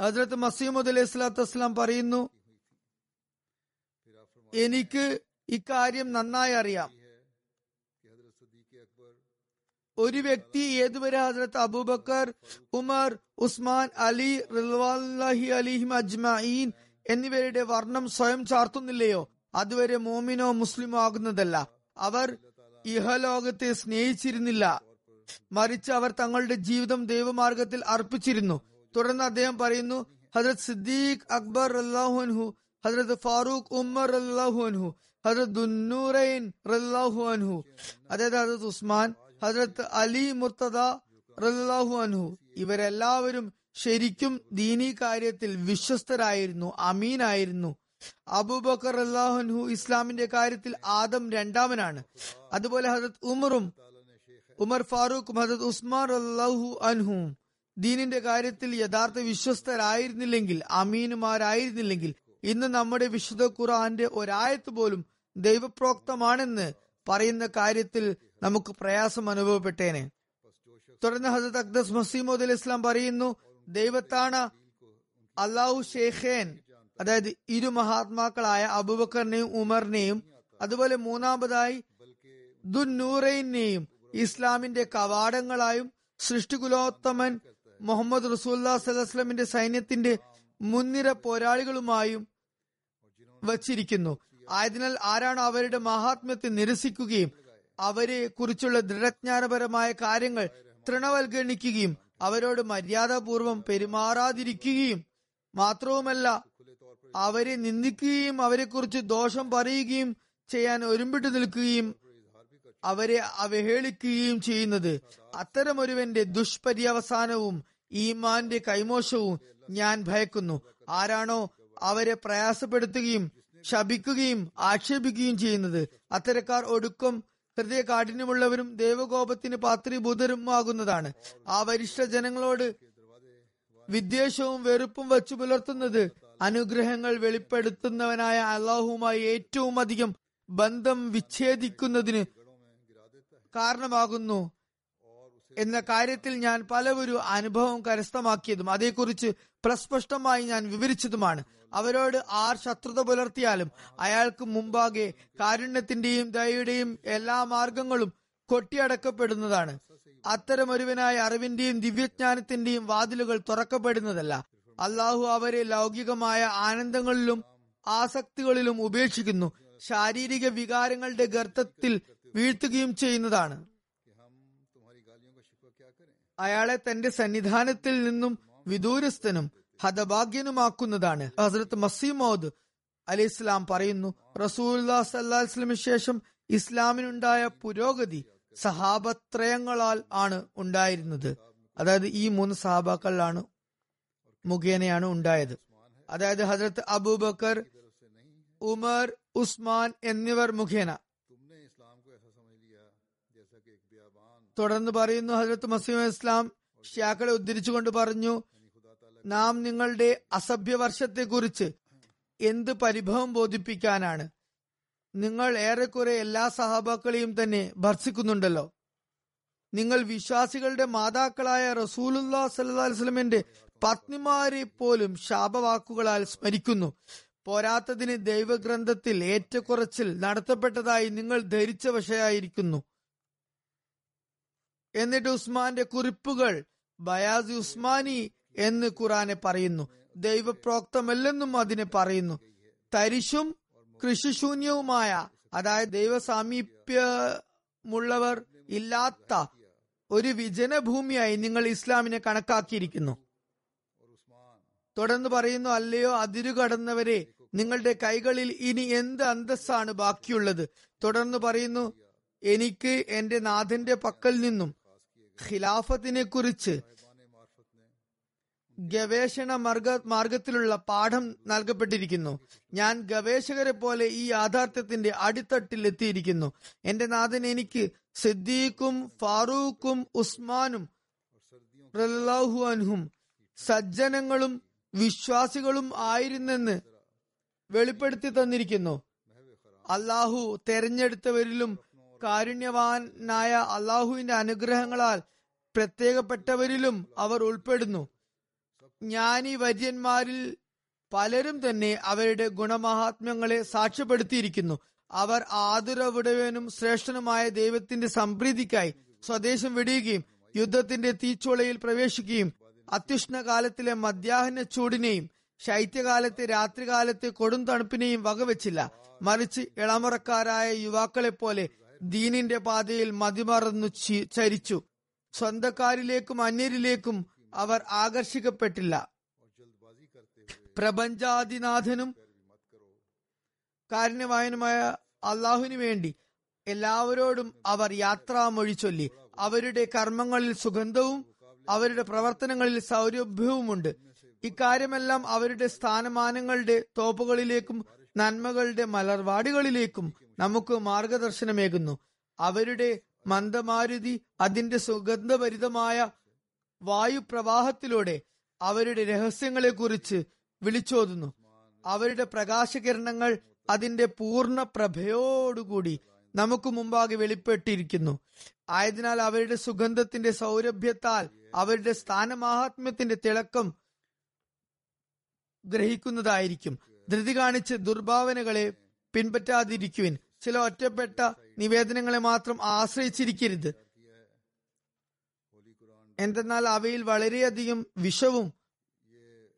ഹജ്രത്ത് മസീമുദ് അലൈഹി സ്വലാത്തു വസ്സലാം പറയുന്നു എനിക്ക് ഇക്കാര്യം നന്നായി അറിയാം. ഒരു വ്യക്തി ഏതുവരെ ഹസരത്ത് അബൂബക്കർ ഉമർ ഉസ്മാൻ അലി റിൽവാഹി അലിഹിം അജ്മീൻ എന്നിവരുടെ വർണം സ്വയം ചാർത്തുന്നില്ലയോ? അതുവരെ മോമിനോ മുസ്ലിമോ ആകുന്നതല്ല. അവർ ഇഹലോകത്തെ സ്നേഹിച്ചിരുന്നില്ല. മറിച്ച് അവർ തങ്ങളുടെ ജീവിതം ദൈവമാർഗത്തിൽ അർപ്പിച്ചിരുന്നു. തുടർന്ന് അദ്ദേഹം പറയുന്നു ഹജരത് സിദ്ദീഖ് അക്ബർ അൻഹു ഹജരത് ഫാറൂഖ് ഉമർ അൻഹു ഹജരത് ദുന്നൂറൈൻ റല്ലാഹു അതായത് ഹജരത് ഉസ്മാൻ ഹജരത്ത് അലി മുർത്തദ റല്ലാഹു അൻഹു. ഇവരെല്ലാവരും ശരിക്കും ദീനീ കാര്യത്തിൽ വിശ്വസ്തരായിരുന്നു അമീനായിരുന്നു. അബൂബക്കർ അള്ളാഹുൻഹു ഇസ്ലാമിന്റെ കാര്യത്തിൽ ആദം രണ്ടാമനാണ്. അതുപോലെ ഹജത് ഉമറും ഉമർ ഫാറൂഖും ഹജത് ഉസ്മാൻ അള്ളാഹു അൻഹും ദീനിന്റെ കാര്യത്തിൽ യഥാർത്ഥ വിശ്വസ്തരായിരുന്നില്ലെങ്കിൽ അമീനുമാരായിരുന്നില്ലെങ്കിൽ ഇന്ന് നമ്മുടെ വിശുദ്ധ ഖുറാന്റെ ഒരായത്ത് പോലും ദൈവപ്രോക്തമാണെന്ന് പറയുന്ന കാര്യത്തിൽ നമുക്ക് പ്രയാസം അനുഭവപ്പെട്ടേനെ. തുടർന്ന് ഹസരത് അക്ദസ് മസീമോദ് ഇസ്ലാം പറയുന്നു ദൈവത്താണ് അള്ളാഹു ഷേഖേൻ അതായത് ഇരു മഹാത്മാക്കളായ അബുബക്കറിനെയും ഉമറിനെയും അതുപോലെ മൂന്നാമതായി ദുന്നൂറൈനെയും ഇസ്ലാമിന്റെ കവാടങ്ങളായും സൃഷ്ടികുലോത്തമൻ മുഹമ്മദ് റസൂല്ലാ സലഹ്സ്ലമിന്റെ സൈന്യത്തിന്റെ മുൻനിര പോരാളികളുമായും വച്ചിരിക്കുന്നു. ആയതിനാൽ ആരാണ് അവരുടെ മഹാത്മ്യത്തെ നിരസിക്കുകയും അവരെ കുറിച്ചുള്ള ദൃഢജ്ഞാനപരമായ കാര്യങ്ങൾ തൃണവൽഗണിക്കുകയും അവരോട് മര്യാദാപൂർവം പെരുമാറാതിരിക്കുകയും മാത്രവുമല്ല അവരെ നിന്ദിക്കുകയും അവരെക്കുറിച്ച് ദോഷം പറയുകയും ചെയ്യാൻ ഒരുമ്പിട്ട് നിൽക്കുകയും അവരെ അവഹേളിക്കുകയും ചെയ്യുന്നത്. അത്തരമൊരുവന്റെ ദുഷ്പര്യവസാനവും ഈമാന്റെ കൈമോശവും ഞാൻ ഭയക്കുന്നു. ആരാണോ അവരെ പ്രയാസപ്പെടുത്തുകയും ശപിക്കുകയും ആക്ഷേപിക്കുകയും ചെയ്യുന്നത്. അത്തരക്കാർ ഒടുക്കം ഹൃദയ കാഠിന്യമുള്ളവരും ദേവകോപത്തിന് പാത്രീഭൂതരുമാകുന്നതാണ്. ആ വരിഷ്ഠ ജനങ്ങളോട് വിദ്വേഷവും വെറുപ്പും വച്ചു പുലർത്തുന്നത് അനുഗ്രഹങ്ങൾ വെളിപ്പെടുത്തുന്നവനായ അള്ളാഹുവുമായി ഏറ്റവും അധികം ബന്ധം വിച്ഛേദിക്കുന്നതിന് കാരണമാകുന്നു. എന്ന കാര്യത്തിൽ ഞാൻ പലവരും അനുഭവം കരസ്ഥമാക്കിയതും അതേക്കുറിച്ച് പ്രസ്പഷ്ടമായി ഞാൻ വിവരിച്ചതുമാണ്. അവരോട് ആർ ശത്രുത പുലർത്തിയാലും അയാൾക്ക് മുമ്പാകെ കാരുണ്യത്തിന്റെയും ദയയുടെയും എല്ലാ മാർഗങ്ങളും കൊട്ടിയടക്കപ്പെടുന്നതാണ്. അത്തരമൊരുവനായ അറിവിന്റെയും ദിവ്യജ്ഞാനത്തിന്റെയും വാതിലുകൾ തുറക്കപ്പെടുന്നതല്ല. അള്ളാഹു അവരെ ലൗകികമായ ആനന്ദങ്ങളിലും ആസക്തികളിലും ഉപേക്ഷിക്കുന്നു. ശാരീരിക വികാരങ്ങളുടെ ഗർത്തത്തിൽ വീഴ്ത്തുകയും ചെയ്യുന്നതാണ്. അയാളെ തന്റെ സന്നിധാനത്തിൽ നിന്നും വിദൂരസ്ഥനും ഹതഭാഗ്യനുമാക്കുന്നതാണ്. ഹസരത്ത് മസീമോദ് അലി ഇസ്ലാം പറയുന്നു റസൂല്ലാ സല്ലാസ്ലമിന് ശേഷം ഇസ്ലാമിനുണ്ടായ പുരോഗതി സഹാബത്രയങ്ങളാൽ ആണ് ഉണ്ടായിരുന്നത്. അതായത് ഈ മൂന്ന് സഹാബാക്കളിലാണ് മുഖേനയാണ് ഉണ്ടായത്. അതായത് ഹജരത്ത് അബൂബക്കർ ഉമർ ഉസ്മാൻ എന്നിവർ മുഖേന. തുടർന്ന് പറയുന്നു ഹജരത്ത് മസീം ഇസ്ലാം ഷിയാക്കളെ ഉദ്ധരിച്ചുകൊണ്ട് പറഞ്ഞു നാം നിങ്ങളുടെ അസഭ്യവർഷത്തെ കുറിച്ച് എന്ത് പരിഭവം ബോധിപ്പിക്കാനാണ്? നിങ്ങൾ ഏറെക്കുറെ എല്ലാ സഹാബാക്കളെയും തന്നെ ഭർഷിക്കുന്നുണ്ടല്ലോ. നിങ്ങൾ വിശ്വാസികളുടെ മാതാക്കളായ റസൂലുല്ലാ സല്ലാസ്ലമിന്റെ പത്നിമാരെ പോലും ശാപവാക്കുകളാൽ സ്മരിക്കുന്നു. പോരാത്തതിന് ദൈവഗ്രന്ഥത്തിൽ ഏറ്റക്കുറച്ചിൽ നടത്തപ്പെട്ടതായി നിങ്ങൾ ധരിച്ച വശയായിരിക്കുന്നു. എന്നിട്ട് ഉസ്മാന്റെ കുറിപ്പുകൾ ബയാസി ഉസ്മാനി എന്ന് ഖുറാനെ പറയുന്നു. ദൈവപ്രോക്തമല്ലെന്നും അതിനെ പറയുന്നു. തരിശും കൃഷിശൂന്യവുമായ അതായത് ദൈവസാമീപ്യമുള്ളവർ ഇല്ലാത്ത ഒരു വിജനഭൂമിയായി നിങ്ങൾ ഇസ്ലാമിനെ കണക്കാക്കിയിരിക്കുന്നു. തുടർന്ന് പറയുന്നു അല്ലയോ അതിരുകടന്നവരെ നിങ്ങളുടെ കൈകളിൽ ഇനി എന്ത് അന്തസ്സാണ് ബാക്കിയുള്ളത്? തുടർന്ന് പറയുന്നു എനിക്ക് എന്റെ നാഥന്റെ പക്കൽ നിന്നും ഖിലാഫത്തിനെ കുറിച്ച് ഗവേഷണ മാർഗ മാർഗത്തിലുള്ള പാഠം നൽകപ്പെട്ടിരിക്കുന്നു. ഞാൻ ഗവേഷകരെ പോലെ ഈ യാഥാർത്ഥ്യത്തിന്റെ അടിത്തട്ടിൽ എത്തിയിരിക്കുന്നു എന്റെ നാഥൻ എനിക്ക് സിദ്ദീഖും ഫാറൂഖും ഉസ്മാനും സജ്ജനങ്ങളും വിശ്വാസികളും ആയിരുന്നെന്ന് വെളിപ്പെടുത്തി തന്നിരിക്കുന്നു. അള്ളാഹു തെരഞ്ഞെടുത്തവരിലും കാരുണ്യവാനായ അള്ളാഹുവിന്റെ അനുഗ്രഹങ്ങളാൽ പ്രത്യേകപ്പെട്ടവരിലും അവർ ഉൾപ്പെടുന്നു. ജ്ഞാനി വര്യന്മാരിൽ പലരും തന്നെ അവരുടെ ഗുണമഹാത്മ്യങ്ങളെ സാക്ഷ്യപ്പെടുത്തിയിരിക്കുന്നു. അവർ ആതുരവിടവനും ശ്രേഷ്ഠനുമായ ദൈവത്തിന്റെ സംപ്രീതിക്കായി സ്വദേശം വെടിയുകയും യുദ്ധത്തിന്റെ തീച്ചുളയിൽ പ്രവേശിക്കുകയും അത്യുഷ്ണകാലത്തിലെ മധ്യാഹ്ന ചൂടിനെയും ശൈത്യകാലത്തെ രാത്രികാലത്തെ കൊടും തണുപ്പിനെയും വകവെച്ചില്ല. മറിച്ച് ഇളമുറക്കാരായ യുവാക്കളെ പോലെ ദീനിന്റെ പാതയിൽ മതിമറന്നു ചരിച്ചു. സ്വന്തക്കാരിലേക്കും അന്യരിലേക്കും അവർ ആകർഷിക്കപ്പെട്ടില്ല. പ്രപഞ്ചാദിനാഥനും കാരുണ്യവായനുമായ അള്ളാഹുവിനു വേണ്ടി എല്ലാവരോടും അവർ യാത്രാമൊഴി ചൊല്ലി അവരുടെ കർമ്മങ്ങളിൽ സുഗന്ധവും അവരുടെ പ്രവർത്തനങ്ങളിൽ സൗരഭ്യവുമുണ്ട്. ഇക്കാര്യമെല്ലാം അവരുടെ സ്ഥാനമാനങ്ങളുടെ തോപ്പുകളിലേക്കും നന്മകളുടെ മലർവാടികളിലേക്കും നമുക്ക് മാർഗദർശനമേകുന്നു. അവരുടെ മന്ദമാരുതി അതിന്റെ സുഗന്ധഭരിതമായ വായുപ്രവാഹത്തിലൂടെ അവരുടെ രഹസ്യങ്ങളെക്കുറിച്ച് വിളിച്ചോതുന്നു. അവരുടെ പ്രകാശകിരണങ്ങൾ അതിന്റെ പൂർണ പ്രഭയോടുകൂടി നമുക്ക് മുമ്പാകെ വെളിപ്പെട്ടിരിക്കുന്നു. ആയതിനാൽ അവരുടെ സുഗന്ധത്തിന്റെ സൗരഭ്യത്താൽ അവരുടെ സ്ഥാനമാഹാത്മ്യത്തിന്റെ തിളക്കം ഗ്രഹിക്കുന്നതായിരിക്കും. ധൃതി കാണിച്ച് ദുർഭാവനകളെ പിൻപറ്റാതിരിക്കുവിൻ. ചില ഒറ്റപ്പെട്ട നിവേദനങ്ങളെ മാത്രം ആശ്രയിച്ചിരിക്കരുത്. എന്തെന്നാൽ അവയിൽ വളരെയധികം വിഷവും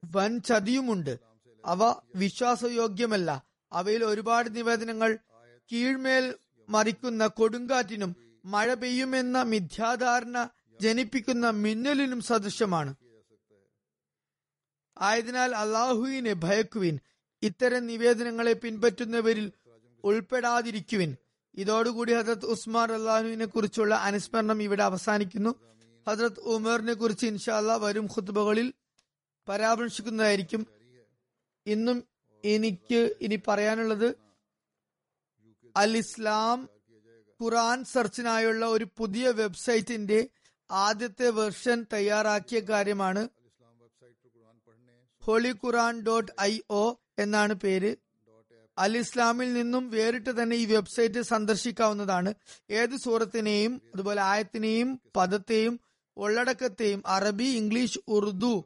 വൻ ചതിയുമുണ്ട്. അവ വിശ്വാസയോഗ്യമല്ല. അവയിൽ ഒരുപാട് നിവേദനങ്ങൾ കീഴ്മേൽ മറിക്കുന്ന കൊടുങ്കാറ്റിനും മഴ പെയ്യുമെന്ന മിഥ്യാധാരണ ജനിപ്പിക്കുന്ന മിന്നലിനും സദൃശമാണ് ആയതിനാൽ അള്ളാഹുവിനെ ഭയക്കുവിൻ. ഇത്തരം നിവേദനങ്ങളെ പിൻപറ്റുന്നവരിൽ ഉൾപ്പെടാതിരിക്കുവിൻ. ഇതോടുകൂടി ഹജറത് ഉസ്മാൻ അള്ളാഹുവിനെ കുറിച്ചുള്ള അനുസ്മരണം ഇവിടെ അവസാനിക്കുന്നു. ഹജറത് ഉമറിനെ കുറിച്ച് ഇൻഷാല്ല വരും ഖുത്ബകളിൽ പരാമർശിക്കുന്നതായിരിക്കും. ഇന്നും എനിക്ക് ഇനി പറയാനുള്ളത് അൽ ഇസ്ലാം ഖുറാൻ സെർച്ചിനായുള്ള ഒരു പുതിയ വെബ്സൈറ്റിന്റെ ആദ്യത്തെ വെർഷൻ തയ്യാറാക്കിയ കാര്യമാണ്. Holy Quran dot I O എന്നാണ് പേര്. അൽ ഇസ്ലാമിൽ നിന്നും വേറിട്ട് തന്നെ ഈ വെബ്സൈറ്റ് സന്ദർശിക്കാവുന്നതാണ്. ഏത് സൂറത്തിനെയും അതുപോലെ ആയത്തിനെയും പദത്തെയും ഉള്ളടക്കത്തെയും അറബി ഇംഗ്ലീഷ് ഉറുദു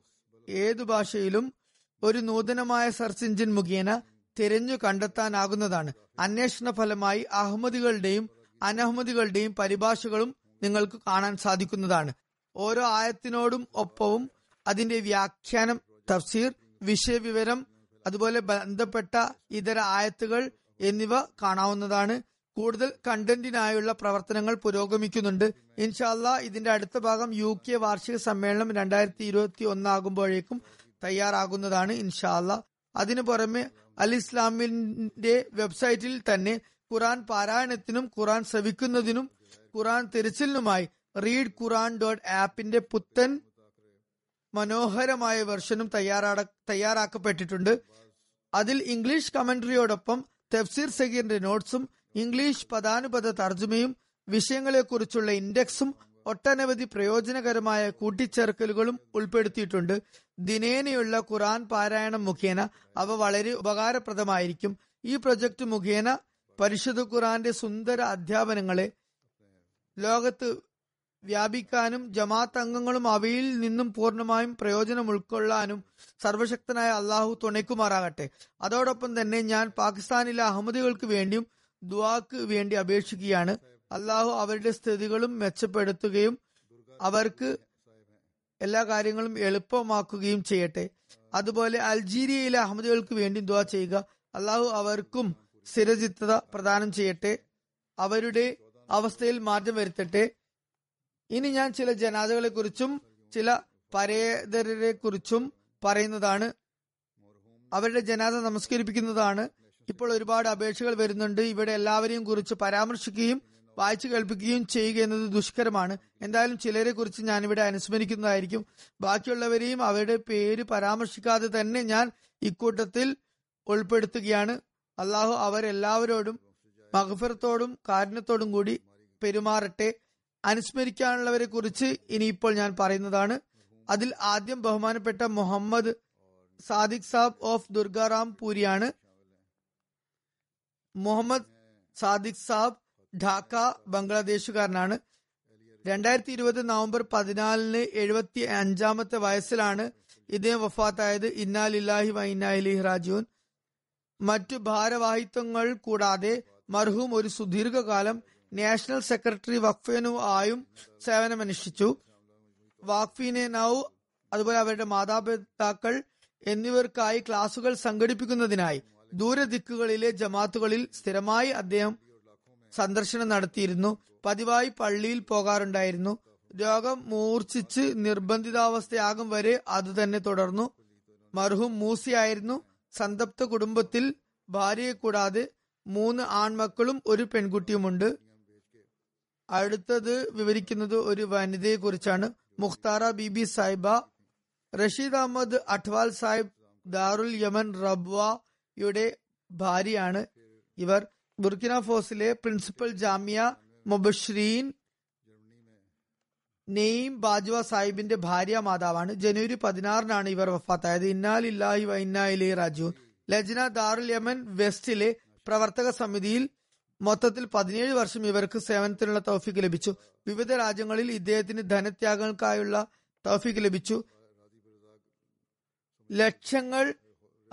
ഏതു ഭാഷയിലും ഒരു നൂതനമായ സെർച്ച് എഞ്ചിൻ മുഖേന തിരഞ്ഞു കണ്ടെത്താനാകുന്നതാണ്. അന്വേഷണ ഫലമായി അഹമ്മദികളുടെയും അനഹമ്മദികളുടെയും പരിഭാഷകളും നിങ്ങൾക്ക് കാണാൻ സാധിക്കുന്നതാണ്. ഓരോ ആയത്തിനോടും ഒപ്പവും അതിന്റെ വ്യാഖ്യാനം തഫ്സീർ വിഷയവിവരം അതുപോലെ ബന്ധപ്പെട്ട ഇതര ആയത്തുകൾ എന്നിവ കാണാവുന്നതാണ്. കൂടുതൽ കണ്ടന്റിനായുള്ള പ്രവർത്തനങ്ങൾ പുരോഗമിക്കുന്നുണ്ട്. ഇൻഷാല്ല ഇതിന്റെ അടുത്ത ഭാഗം യു കെ വാർഷിക സമ്മേളനം രണ്ടായിരത്തി ഇരുപത്തി ഒന്നാകുമ്പോഴേക്കും തയ്യാറാകുന്നതാണ് ഇൻഷാല്ല. അതിനു പുറമെ അൽ ഇസ്ലാമിന്റെ വെബ്സൈറ്റിൽ തന്നെ ഖുറാൻ പാരായണത്തിനും ഖുറാൻ ശ്രവിക്കുന്നതിനും ഖുറാൻ തിരച്ചിലിനുമായി റീഡ് ഖുറാൻ ഡോട്ട് ആപ്പിന്റെ പുത്തൻ മനോഹരമായ വെർഷനും തയ്യാറാ തയ്യാറാക്കപ്പെട്ടിട്ടുണ്ട്. അതിൽ ഇംഗ്ലീഷ് കമന്ററിയോടൊപ്പം തഫ്സീർ സഗീറിന്റെ നോട്ട്സും ഇംഗ്ലീഷ് പദാനുപദ തർജമയും വിഷയങ്ങളെക്കുറിച്ചുള്ള ഇൻഡെക്സും ഒട്ടനവധി പ്രയോജനകരമായ കൂട്ടിച്ചേർക്കലുകളും ഉൾപ്പെടുത്തിയിട്ടുണ്ട്. ദിനേനയുള്ള ഖുറാൻ പാരായണം മുഖേന അവ വളരെ ഉപകാരപ്രദമായിരിക്കും. ഈ പ്രൊജക്ട് മുഖേന പരിശുദ്ധ ഖുറാന്റെ സുന്ദര അധ്യാപനങ്ങളെ ലോകത്ത് വ്യാപിക്കാനും ജമാഅത്ത് അംഗങ്ങളും അവയിൽ നിന്നും പൂർണമായും പ്രയോജനം ഉൾക്കൊള്ളാനും സർവശക്തനായ അള്ളാഹു തുണയ്ക്കുമാറാകട്ടെ. അതോടൊപ്പം തന്നെ ഞാൻ പാകിസ്ഥാനിലെ അഹമ്മദികൾക്ക് വേണ്ടിയും ദുവാക്ക് വേണ്ടി അപേക്ഷിക്കുകയാണ്. അള്ളാഹു അവരുടെ സ്ഥിതികളും മെച്ചപ്പെടുത്തുകയും അവർക്ക് എല്ലാ കാര്യങ്ങളും എളുപ്പമാക്കുകയും ചെയ്യട്ടെ. അതുപോലെ അൾജീരിയയിലെ അഹമ്മദികൾക്ക് വേണ്ടി ദുവാ ചെയ്യുക. അള്ളാഹു അവർക്കും സ്ഥിരചിത്തത പ്രദാനം ചെയ്യട്ടെ. അവരുടെ അവസ്ഥയിൽ മാറ്റം വരുത്തട്ടെ. ഇനി ഞാൻ ചില ജനാദകളെ കുറിച്ചും ചില പരേതരെ കുറിച്ചും പറയുന്നതാണ്. അവരുടെ ജനാദ നമസ്കരിപ്പിക്കുന്നതാണ്. ഇപ്പോൾ ഒരുപാട് അപേക്ഷകൾ വരുന്നുണ്ട്. ഇവിടെ എല്ലാവരെയും കുറിച്ച് പരാമർശിക്കുകയും വായിച്ചു കേൾപ്പിക്കുകയും ചെയ്യുക എന്നത് ദുഷ്കരമാണ്. എന്തായാലും ചിലരെ കുറിച്ച് ഞാൻ ഇവിടെ അനുസ്മരിക്കുന്നതായിരിക്കും. ബാക്കിയുള്ളവരെയും അവരുടെ പേര് പരാമർശിക്കാതെ തന്നെ ഞാൻ ഇക്കൂട്ടത്തിൽ ഉൾപ്പെടുത്തുകയാണ്. അള്ളാഹു അവരെല്ലാവരോടും മഹഫറത്തോടും കാരുണ്യത്തോടും കൂടി പെരുമാറട്ടെ. അനുസ്മരിക്കാനുള്ളവരെ കുറിച്ച് ഇനിയിപ്പോൾ ഞാൻ പറയുന്നതാണ്. അതിൽ ആദ്യം ബഹുമാനപ്പെട്ട മുഹമ്മദ് സാദിഖ് സാബ് ഓഫ് ദുർഗാറാം പൂരിയാണ്. മുഹമ്മദ് സാദിഖ് സാബ് ഢാക്ക ബംഗ്ലാദേശുകാരനാണ്. രണ്ടായിരത്തി ഇരുപത് നവംബർ പതിനാലിന് എഴുപത്തി അഞ്ചാമത്തെ വയസ്സിലാണ് ഇദ്ദേഹം വഫാത്തായത്. ഇന്നാലില്ലാഹി വൈനാലി റാജുൻ മറ്റു ഭാരവാഹിത്വങ്ങൾ കൂടാതെ മർഹൂം ഒരു സുദീർഘകാലം നാഷണൽ സെക്രട്ടറി വഖഫേനു ആയും സേവനമനുഷ്ഠിച്ചു. വാഖഫിനെ നൌ അതുപോലെ അവരുടെ മാതാപിതാക്കൾ എന്നിവർക്കായി ക്ലാസുകൾ സംഘടിപ്പിക്കുന്നതിനായി ദൂരദിക്കുകളിലെ ജമാത്തുകളിൽ സ്ഥിരമായി അദ്ദേഹം സന്ദർശനം നടത്തിയിരുന്നു. പതിവായി പള്ളിയിൽ പോകാറുണ്ടായിരുന്നു. രോഗം മൂർച്ഛിച്ച് നിർബന്ധിതാവസ്ഥയാകും വരെ അത് തന്നെ തുടർന്നു. മർഹും മൂസിയായിരുന്നു. സന്തപ്ത കുടുംബത്തിൽ ഭാര്യയെ കൂടാതെ മൂന്ന് ആൺമക്കളും ഒരു പെൺകുട്ടിയുമുണ്ട്. അടുത്തത് വിവരിക്കുന്നത് ഒരു വനിതയെ കുറിച്ചാണ് മുഖ്താറ ബിബി സാഹിബ റഷീദ് അഹമ്മദ് അഠ്വാൽ സാഹിബ് ദാറുൽ യമൻ റബ്വയുടെ ഭാര്യയാണ് ഇവർ. ബുർക്കിന ഫോസിലെ പ്രിൻസിപ്പൽ ജാമിയ മുബഷ്രീൻ നെയ്യം ബാജ്വ സാഹിബിന്റെ ഭാര്യ മാതാവാണ്. ജനുവരി പതിനാറിനാണ് ഇവർ വഫാത്തായത്. ഇന്നാലില്ലാഹി വൈന്നാലി രാജു ലജ്ന ദാറുൽ യമൻ വെസ്റ്റിലെ പ്രവർത്തക സമിതിയിൽ മൊത്തത്തിൽ പതിനേഴ് വർഷം ഇവർക്ക് സേവനത്തിനുള്ള തൗഫീക്ക് ലഭിച്ചു. വിവിധ രാജ്യങ്ങളിൽ ഇദ്ദേഹത്തിന് ധനത്യാഗങ്ങൾക്കായുള്ള തൗഫീക്ക് ലഭിച്ചു. ലക്ഷങ്ങൾ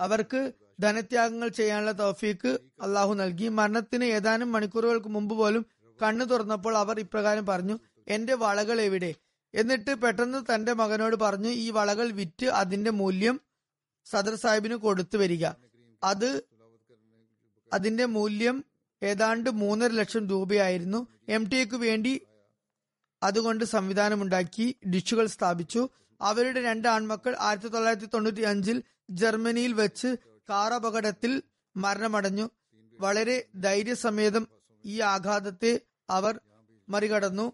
അവർക്ക് ധനത്യാഗങ്ങൾ ചെയ്യാനുള്ള തൗഫീക്ക് അള്ളാഹു നൽകി. മരണത്തിന് ഏതാനും മണിക്കൂറുകൾക്ക് മുമ്പ് പോലും കണ്ണു തുറന്നപ്പോൾ അവർ ഇപ്രകാരം പറഞ്ഞു എന്റെ വളകൾ എവിടെ? എന്നിട്ട് പെട്ടെന്ന് തന്റെ മകനോട് പറഞ്ഞു ഈ വളകൾ വിറ്റ് അതിന്റെ മൂല്യം സദർ സാഹിബിന് കൊടുത്തു വരിക. അത് അതിന്റെ മൂല്യം ഏതാണ്ട് മൂന്നര ലക്ഷം രൂപയായിരുന്നു എം ടി എക്ക് വേണ്ടി അതുകൊണ്ട് സംവിധാനമുണ്ടാക്കി ഡിഷുകൾ സ്ഥാപിച്ചു. അവരുടെ രണ്ട് ആൺമക്കൾ ആയിരത്തി തൊള്ളായിരത്തി തൊണ്ണൂറ്റി അഞ്ചിൽ ജർമ്മനിയിൽ വെച്ച് കാർ അപകടത്തിൽ മരണമടഞ്ഞു. വളരെ ധൈര്യസമേതം ഈ ആഘാതത്തെ അവർ മറികടന്നു.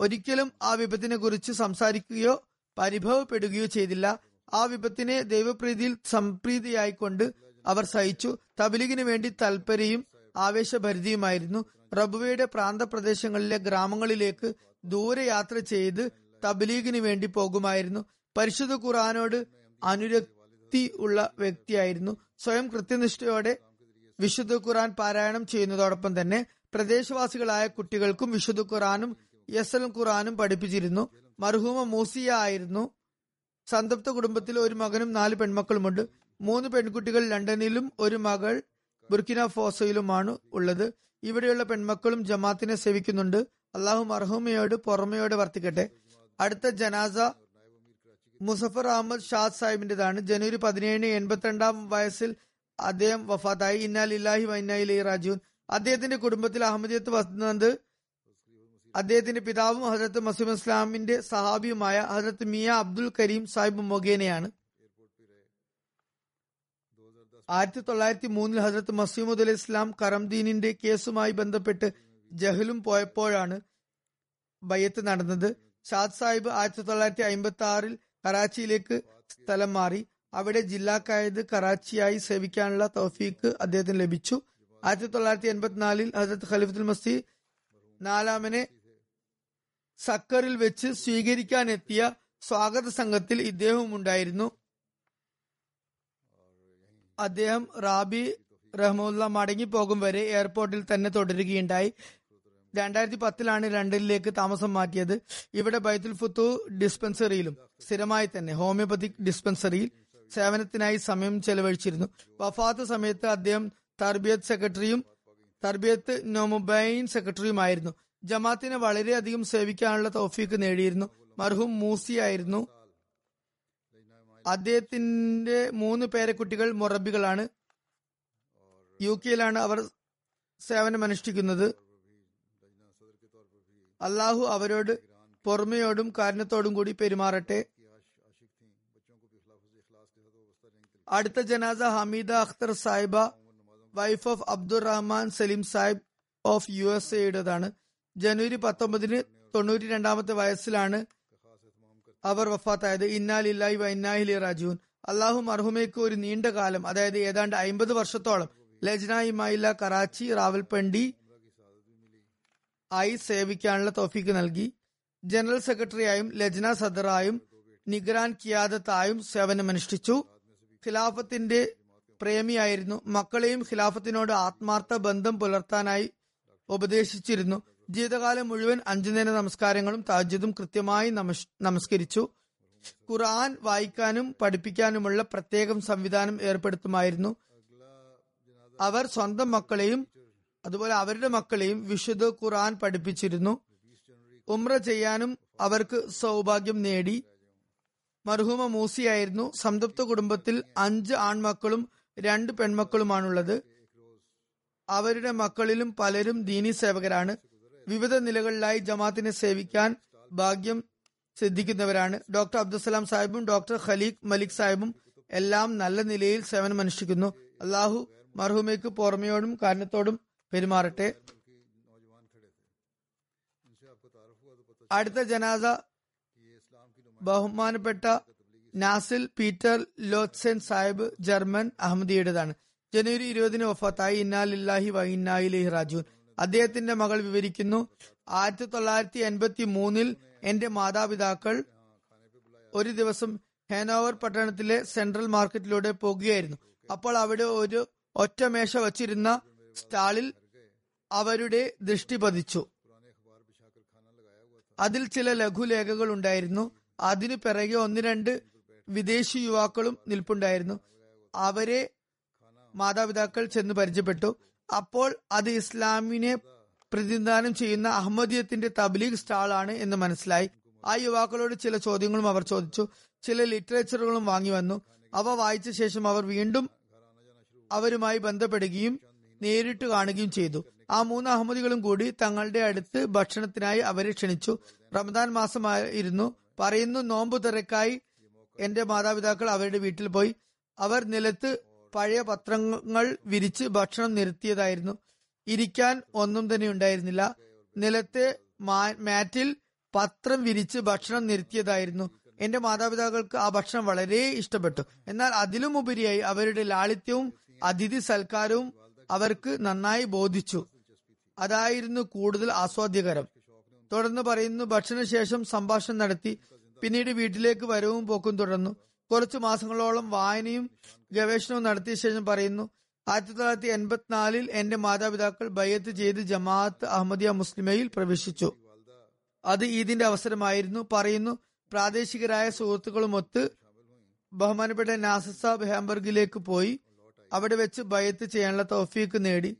ഒരിക്കലും ആ വിപത്തിനെ കുറിച്ച് സംസാരിക്കുകയോ പരിഭവപ്പെടുകയോ ചെയ്തില്ല. ആ വിപത്തിനെ ദൈവപ്രീതിയിൽ സംപ്രീതിയായിക്കൊണ്ട് അവർ സഹിച്ചു. തബിലിഗിന് വേണ്ടി തൽപരയും ആവേശഭരിതയുമായിരുന്നു. റബുവയുടെ പ്രാന്തപ്രദേശങ്ങളിലെ ഗ്രാമങ്ങളിലേക്ക് ദൂരയാത്ര ചെയ്ത് തബ്ലീഗിന് വേണ്ടി പോകുമായിരുന്നു. പരിശുദ്ധ ഖുറാനോട് അനുരക്തി ഉള്ള വ്യക്തിയായിരുന്നു. സ്വയം കൃത്യനിഷ്ഠയോടെ വിശുദ്ധ ഖുറാൻ പാരായണം ചെയ്യുന്നതോടൊപ്പം തന്നെ പ്രദേശവാസികളായ കുട്ടികൾക്കും വിശുദ്ധ ഖുറാനും യസൽ ഖുറാനും പഠിപ്പിച്ചിരുന്നു. മർഹൂമ മൂസിയ ആയിരുന്നു. സന്തപ്ത കുടുംബത്തിൽ ഒരു മകനും നാല് പെൺമക്കളുമുണ്ട്. മൂന്ന് പെൺകുട്ടികൾ ലണ്ടനിലും ഒരു മകൾ ബുർക്കിന ഫോസയിലുമാണ് ഉള്ളത്. ഇവിടെയുള്ള പെൺമക്കളും ജമാത്തിനെ സേവിക്കുന്നുണ്ട്. അള്ളാഹു മർഹൂമയോട് പുറമയോട് വർത്തിക്കട്ടെ. അടുത്ത ജനാസ മുസഫർ അഹമ്മദ് ഷാദ് സാഹിബിന്റേതാണ്. ജനുവരി പതിനേഴിന് എൺപത്തിരണ്ടാം വയസ്സിൽ അദ്ദേഹം വഫാത്തായി. ഇന്നാൽ ഇല്ലാഹി വൈനായി റാജുൻ അദ്ദേഹത്തിന്റെ കുടുംബത്തിൽ അഹമ്മദിയത്ത് വന്നത് അദ്ദേഹത്തിന്റെ പിതാവും ഹജരത്ത് മസീം ഇസ്ലാമിന്റെ സഹാബിയുമായ ഹജരത്ത് മിയ അബ്ദുൽ കരീം സാഹിബ് മൊഗേനയാണ്. ആയിരത്തി തൊള്ളായിരത്തി മൂന്നിൽ ഹസരത്ത് മസീമുദ് അലി ഇസ്ലാം കറംദീനിന്റെ കേസുമായി ബന്ധപ്പെട്ട് ജഹലും പോയപ്പോഴാണ് ബയ്യത്ത് നടന്നത്. ഷാദ് സാഹിബ് ആയിരത്തി തൊള്ളായിരത്തി അമ്പത്തി ആറിൽ കറാച്ചിയിലേക്ക് സ്ഥലം മാറി. അവിടെ ജില്ലാ കായത് കറാച്ചിയായി സേവിക്കാനുള്ള തൗഫീക്ക് അദ്ദേഹത്തിന് ലഭിച്ചു. ആയിരത്തി തൊള്ളായിരത്തി എൺപത്തിനാലിൽ ഹസരത്ത് ഖലീഫുൽ മസ്തി നാലാമനെ സക്കറിൽ വെച്ച് സ്വീകരിക്കാനെത്തിയ സ്വാഗത സംഘത്തിൽ ഇദ്ദേഹവും ഉണ്ടായിരുന്നു അദ്ദേഹം റാബി റഹ്മുല്ല മടങ്ങിപ്പോകും വരെ എയർപോർട്ടിൽ തന്നെ തുടരുകയുണ്ടായി. രണ്ടായിരത്തി പത്തിലാണ് ലണ്ടനിലേക്ക് താമസം മാറ്റിയത്. ഇവിടെ ബൈത്തുൽ ഫുത്തു ഡിസ്പെൻസറിയിലും സ്ഥിരമായി തന്നെ ഹോമിയോപ്പതിക് ഡിസ്പെൻസറിയിൽ സേവനത്തിനായി സമയം ചെലവഴിച്ചിരുന്നു. വഫാത്ത് സമയത്ത് അദ്ദേഹം തർബിയത്ത് സെക്രട്ടറിയും തർബിയത്ത് നൊമുബൈൻ സെക്രട്ടറിയുമായിരുന്നു. ജമാത്തിനെ വളരെയധികം സേവിക്കാനുള്ള തൗഫീക്ക് നേടിയിരുന്നു. മർഹൂം മൂസി ആയിരുന്നു. അദ്ദേഹത്തിന്റെ മൂന്ന് പേരക്കുട്ടികൾ മൊറബികളാണ്. യു കെയിലാണ് അവർ സേവനമനുഷ്ഠിക്കുന്നത്. അള്ളാഹു അവരോട് പൊറമയോടും കാരണത്തോടും കൂടി പെരുമാറട്ടെ. അടുത്ത ജനാസ Hamida Akhtar Sahiba wife of Abdurrahman Salim Sahib of U S എയുടേതാണ്. ജനുവരി പത്തൊമ്പതിന് തൊണ്ണൂറ്റി രണ്ടാമത്തെ വയസ്സിലാണ് അവർ വഫാത്തായത് ഇന്നാലില്ലായി ഇന്നാഹിലി റാജുൻ അള്ളാഹു മർഹുമയ്ക്ക് ഒരു നീണ്ട കാലം അതായത് ഏതാണ്ട് അമ്പത് വർഷത്തോളം ലജ്ന ഇമായില്ല കറാച്ചി റാവൽപണ്ടി ആയി സേവിക്കാനുള്ള തോഫിക്ക് നൽകി. ജനറൽ സെക്രട്ടറിയായും ലജ്ന സദറായും നിഗ്രാൻ കിയാദത്തായും സേവനമനുഷ്ഠിച്ചു. ഖിലാഫത്തിന്റെ പ്രേമിയായിരുന്നു. മക്കളെയും ഖിലാഫത്തിനോട് ആത്മാർത്ഥ ബന്ധം പുലർത്താനായി ഉപദേശിച്ചിരുന്നു. ജീവിതകാലം മുഴുവൻ അഞ്ചു നേര നമസ്കാരങ്ങളും താജ്യതും കൃത്യമായി നമസ് നമസ്കരിച്ചു. ഖുർആൻ വായിക്കാനും പഠിപ്പിക്കാനുമുള്ള പ്രത്യേകം സംവിധാനം ഏർപ്പെടുത്തുമായിരുന്നു. അവർ സ്വന്തം മക്കളെയും അതുപോലെ അവരുടെ മക്കളെയും വിശുദ്ധ ഖുർആൻ പഠിപ്പിച്ചിരുന്നു. ഉമ്ര ചെയ്യാനും അവർക്ക് സൗഭാഗ്യം നേടി. മർഹൂമ മൂസിയായിരുന്നു സംതൃപ്ത കുടുംബത്തിൽ അഞ്ച് ആൺമക്കളും രണ്ട് പെൺമക്കളുമാണുള്ളത്. അവരുടെ മക്കളിലും പലരും ദീനി സേവകരാണ്. വിവിധ നിലകളിലായി ജമാത്തിനെ സേവിക്കാൻ ഭാഗ്യം സിദ്ധിക്കുന്നവരാണ്. ഡോക്ടർ അബ്ദുസലാം സാഹിബും ഡോക്ടർ ഖലീഖ് മലിക് സാഹിബും എല്ലാം നല്ല നിലയിൽ സേവനം സേവനമനുഷ്ഠിക്കുന്നു അള്ളാഹു മർഹൂമയ്ക്ക് പോർമയോടും കാരണത്തോടും പെരുമാറട്ടെ. അടുത്ത ജനാസ ബഹുമാനപ്പെട്ട നാസിൽ പീറ്റർ ലോത്സെൻ സാഹിബ് ജർമ്മൻ അഹമ്മദിയുടേതാണ്. ജനുവരി ഇരുപതിന് വഫാത്തായി. ഇന്നാലില്ലാഹി വൈന്നായിലേഹി റാജുൻ അദ്ദേഹത്തിന്റെ മകൾ വിവരിക്കുന്നു. ആയിരത്തി തൊള്ളായിരത്തി എൺപത്തി മൂന്നിൽ എന്റെ മാതാപിതാക്കൾ ഒരു ദിവസം ഹേനോവർ പട്ടണത്തിലെ സെൻട്രൽ മാർക്കറ്റിലൂടെ പോകുകയായിരുന്നു. അപ്പോൾ അവിടെ ഒരു ഒറ്റമേശ വച്ചിരുന്ന സ്റ്റാളിൽ അവരുടെ ദൃഷ്ടി പതിച്ചു. അതിൽ ചില ലഘുലേഖകൾ ഉണ്ടായിരുന്നു. അതിനു പിറകെ ഒന്ന് രണ്ട് വിദേശി യുവാക്കളും നിൽപ്പുണ്ടായിരുന്നു. അവരെ മാതാപിതാക്കൾ ചെന്ന് പരിചയപ്പെട്ടു. അപ്പോൾ അത് ഇസ്ലാമിനെ പ്രതിനിധാനം ചെയ്യുന്ന അഹമ്മദിയത്തിന്റെ തബ്ലീഗ് സ്റ്റാളാണ് എന്ന് മനസ്സിലായി. ആ യുവാക്കളോട് ചില ചോദ്യങ്ങളും അവർ ചോദിച്ചു. ചില ലിറ്ററേച്ചറുകളും വാങ്ങി വന്നു. അവ വായിച്ച ശേഷം അവർ വീണ്ടും അവരുമായി ബന്ധപ്പെടുകയും നേരിട്ട് കാണുകയും ചെയ്തു. ആ മൂന്ന് അഹമ്മദികളും കൂടി തങ്ങളുടെ അടുത്ത് ഭക്ഷണത്തിനായി അവരെ ക്ഷണിച്ചു. റമദാൻ മാസമായിരുന്നു. പറയുന്നു നോമ്പ് തിരക്കായി എന്റെ മാതാപിതാക്കൾ അവരുടെ വീട്ടിൽ പോയി. അവർ നിലത്ത് പഴയ പത്രങ്ങൾ വിരിച്ച് ഭക്ഷണം നിരത്തിയതായിരുന്നു ഇരിക്കാൻ ഒന്നും തന്നെ ഉണ്ടായിരുന്നില്ല. നിലത്തെ മാറ്റിൽ പത്രം വിരിച്ച് ഭക്ഷണം നിരത്തിയതായിരുന്നു എന്റെ മാതാപിതാക്കൾക്ക് ആ ഭക്ഷണം വളരെ ഇഷ്ടപ്പെട്ടു. എന്നാൽ അതിലും ഉപരിയായി അവരുടെ ലാളിത്യവും അതിഥി സൽക്കാരവും അവർക്ക് നന്നായി ബോധിച്ചു. അതായിരുന്നു കൂടുതൽ ആസ്വാദ്യകരം. തുടർന്ന് പറയുന്നു ഭക്ഷണശേഷം സംഭാഷണം നടത്തി. പിന്നീട് വീട്ടിലേക്ക് വരവും പോക്കും തുടർന്നു. കുറച്ചു മാസങ്ങളോളം വായനയും ഗവേഷണവും നടത്തിയ ശേഷം പറയുന്നു ആയിരത്തി തൊള്ളായിരത്തി എൺപത്തിനാലിൽ എന്റെ മാതാപിതാക്കൾ ബയ്യത്ത് ചെയ്ത് ജമാഅത്ത് അഹമ്മദിയ മുസ്ലിമയിൽ പ്രവേശിച്ചു. അത് ഈദിന്റെ അവസരമായിരുന്നു. പറയുന്നു പ്രാദേശികരായ സുഹൃത്തുക്കളുമൊത്ത് ബഹുമാനപ്പെട്ട നാസർ സാബ് ഹാംബർഗിലേക്ക് പോയി. അവിടെ വെച്ച് ബയ്യത്ത് ചെയ്യാനുള്ള തോഫീക്ക് നേടി.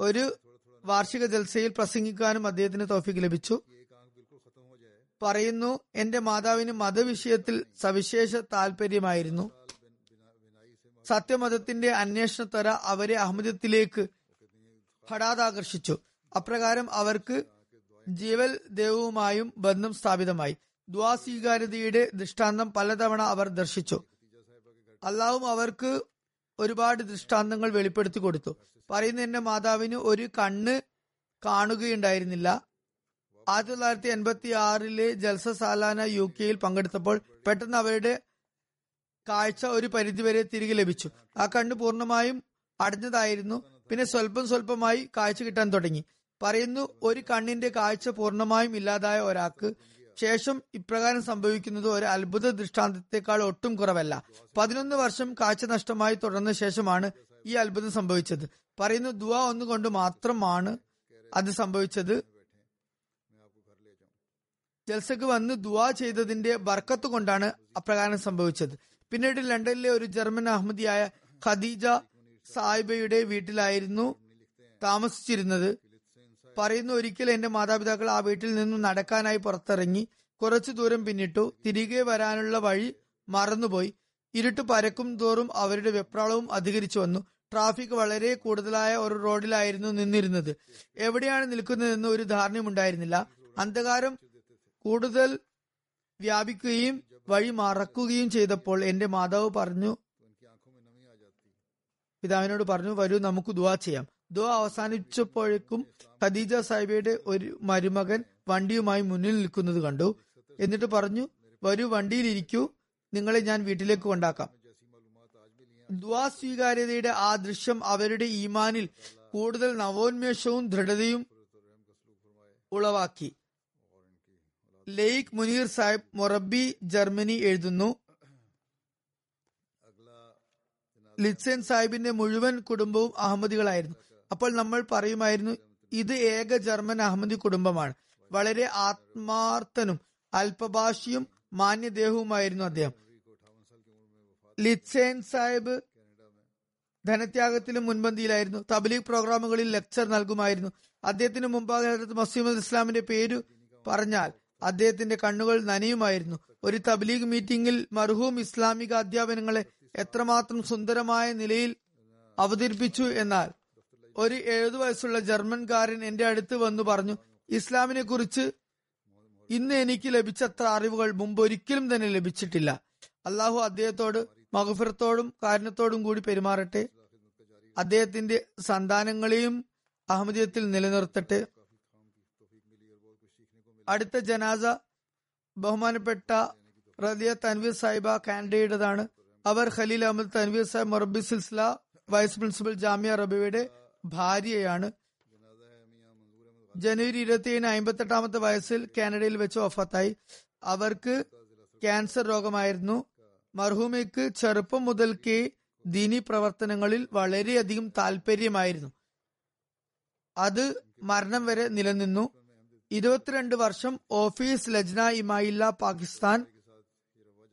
ഒരു വാർഷിക ജൽസയിൽ പ്രസംഗിക്കാനും അദ്ദേഹത്തിന് തോഫീക്ക് ലഭിച്ചു. പറയുന്നു എന്റെ മാതാവിന് മതവിഷയത്തിൽ സവിശേഷ താല്പര്യമായിരുന്നു സത്യമതത്തിന്റെ അന്വേഷണത്തര അവരെ അഹമ്മദത്തിലേക്ക് ഹഠാതാകർഷിച്ചു. അപ്രകാരം അവർക്ക് ജീവൽ ദേവുമായും ബന്ധം സ്ഥാപിതമായി. ദ്വാ സ്വീകാര്യതയുടെ ദൃഷ്ടാന്തം പലതവണ അവർ ദർശിച്ചു. അള്ളാഹും അവർക്ക് ഒരുപാട് ദൃഷ്ടാന്തങ്ങൾ വെളിപ്പെടുത്തി കൊടുത്തു. പറയുന്ന എന്റെ മാതാവിന് ഒരു കണ്ണ് കാണുകയുണ്ടായിരുന്നില്ല. ആയിരത്തി തൊള്ളായിരത്തി എൺപത്തി ആറിലെ ജൽസ സാലാന യു കെയിൽ പങ്കെടുത്തപ്പോൾ പെട്ടെന്ന് അവരുടെ കാഴ്ച ഒരു പരിധിവരെ തിരികെ ലഭിച്ചു. ആ കണ്ണ് പൂർണമായും അടഞ്ഞതായിരുന്നു. പിന്നെ സ്വല്പം സ്വല്പമായി കാഴ്ച കിട്ടാൻ തുടങ്ങി. പറയുന്നു ഒരു കണ്ണിന്റെ കാഴ്ച പൂർണമായും ഇല്ലാതായ ഒരാൾക്ക് ശേഷം ഇപ്രകാരം സംഭവിക്കുന്നത് ഒരു അത്ഭുത ദൃഷ്ടാന്തത്തെക്കാൾ ഒട്ടും കുറവല്ല. പതിനൊന്ന് വർഷം കാഴ്ച നഷ്ടമായി തുടർന്ന ശേഷമാണ് ഈ അത്ഭുതം സംഭവിച്ചത്. പറയുന്നു ദുവാ ഒന്നുകൊണ്ട് മാത്രമാണ് അത് സംഭവിച്ചത്. ജൽസക്ക് വന്ന് ദുവാ ചെയ്തതിന്റെ ബർക്കത്ത് കൊണ്ടാണ് അപ്രകാരം സംഭവിച്ചത്. പിന്നീട് ലണ്ടനിലെ ഒരു ജർമ്മൻ അഹമ്മദിയായ ഖദീജ സാഹിബയുടെ വീട്ടിലായിരുന്നു താമസിച്ചിരുന്നത്. പറയുന്നു ഒരിക്കൽ എന്റെ മാതാപിതാക്കൾ ആ വീട്ടിൽ നിന്നും നടക്കാനായി പുറത്തിറങ്ങി കുറച്ചു ദൂരം പിന്നിട്ടു. തിരികെ വരാനുള്ള വഴി മറന്നുപോയി. ഇരുട്ട് പരക്കും തോറും അവരുടെ വെപ്രാളവും അധികരിച്ചു വന്നു. ട്രാഫിക് വളരെ കൂടുതലായ ഒരു റോഡിലായിരുന്നു നിന്നിരുന്നത്. എവിടെയാണ് നിൽക്കുന്നതെന്ന് ഒരു ധാരണയും ഉണ്ടായിരുന്നില്ല അന്ധകാരം കൂടുതൽ വ്യാപിക്കുകയും വഴി മറക്കുകയും ചെയ്തപ്പോൾ എന്റെ മാതാവ് പറഞ്ഞു പിതാവിനോട് പറഞ്ഞു വരൂ നമുക്ക് ദുവാ ചെയ്യാം. ദുവാ അവസാനിച്ചപ്പോഴേക്കും ഖദീജ സാഹിബയുടെ ഒരു മരുമകൻ വണ്ടിയുമായി മുന്നിൽ നിൽക്കുന്നത് കണ്ടു. എന്നിട്ട് പറഞ്ഞു വരൂ വണ്ടിയിൽ ഇരിക്കൂ നിങ്ങളെ ഞാൻ വീട്ടിലേക്ക് കൊണ്ടാക്കാം. ദ്വാ സ്വീകാര്യതയുടെ ആ ദൃശ്യം അവരുടെ ഈമാനിൽ കൂടുതൽ നവോന്മേഷവും ദൃഢതയും ഉളവാക്കി. ലെയ്ക് മുനീർ സാഹിബ് മൊറബി ജർമ്മനി എഴുതുന്നു. ലിത്സൻ സാഹിബിന്റെ മുഴുവൻ കുടുംബവും അഹമ്മദികളായിരുന്നു. അപ്പോൾ നമ്മൾ പറയുമായിരുന്നു ഇത് ഏക ജർമ്മൻ അഹമ്മദി കുടുംബമാണ്. വളരെ ആത്മാർത്ഥനും അല്പഭാഷിയും മാന്യദേഹവുമായിരുന്നു അദ്ദേഹം. ലിത്സേൻ സാഹിബ് ധനത്യാഗത്തിലും മുൻപന്തിയിലായിരുന്നു. തബ്ലീഗ് പ്രോഗ്രാമുകളിൽ ലെക്ചർ നൽകുമായിരുന്നു. അദ്ദേഹത്തിന് മുമ്പാകെ മസീമുൽ ഇസ്ലാമിന്റെ പേര് പറഞ്ഞാൽ അദ്ദേഹത്തിന്റെ കണ്ണുകൾ നനയുമായിരുന്നു. ഒരു തബ്ലീഗ് മീറ്റിംഗിൽ മർഹൂം ഇസ്ലാമിക അധ്യാപനങ്ങളെ എത്രമാത്രം സുന്ദരമായ നിലയിൽ അവതരിപ്പിച്ചു എന്നാൽ ഒരു എഴുപത് വയസ്സുള്ള ജർമ്മൻകാരൻ എന്റെ അടുത്ത് വന്നു പറഞ്ഞു ഇസ്ലാമിനെ കുറിച്ച് ഇന്ന് എനിക്ക് ലഭിച്ചത്ര അറിവുകൾ മുമ്പ് ഒരിക്കലും തന്നെ ലഭിച്ചിട്ടില്ല. അള്ളാഹു അദ്ദേഹത്തോട് മഹഫിറത്തോടും കാരണത്തോടും കൂടി പെരുമാറട്ടെ. അദ്ദേഹത്തിന്റെ സന്താനങ്ങളെയും അഹമ്മദീയത്തിൽ നിലനിർത്തട്ടെ. അടുത്ത ജനാസ ബഹുമാനപ്പെട്ട റദിയ തൻവീർ സാഹിബ കാനഡയുടേതാണ് അവർ ഖലീൽ അഹമ്മദ് തൻവീർ സാഹിബ് മൊറബി സിൽസില വൈസ് പ്രിൻസിപ്പൽ ജാമ്യ റബിയുടെ ഭാര്യയാണ്. ജനുവരി ഇരുപത്തിയേഴിന് അമ്പത്തെട്ടാമത്തെ വയസ്സിൽ കാനഡയിൽ വെച്ച് വഫത്തായി. അവർക്ക് ക്യാൻസർ രോഗമായിരുന്നു. മർഹൂമയ്ക്ക് ചെറുപ്പം മുതൽക്കേ ദീനി പ്രവർത്തനങ്ങളിൽ വളരെയധികം താല്പര്യമായിരുന്നു അത് മരണം വരെ നിലനിന്നു. ഇരുപത്തിരണ്ട് വർഷം ഓഫീസ് ലജ്ന ഇമായില്ല പാകിസ്ഥാൻ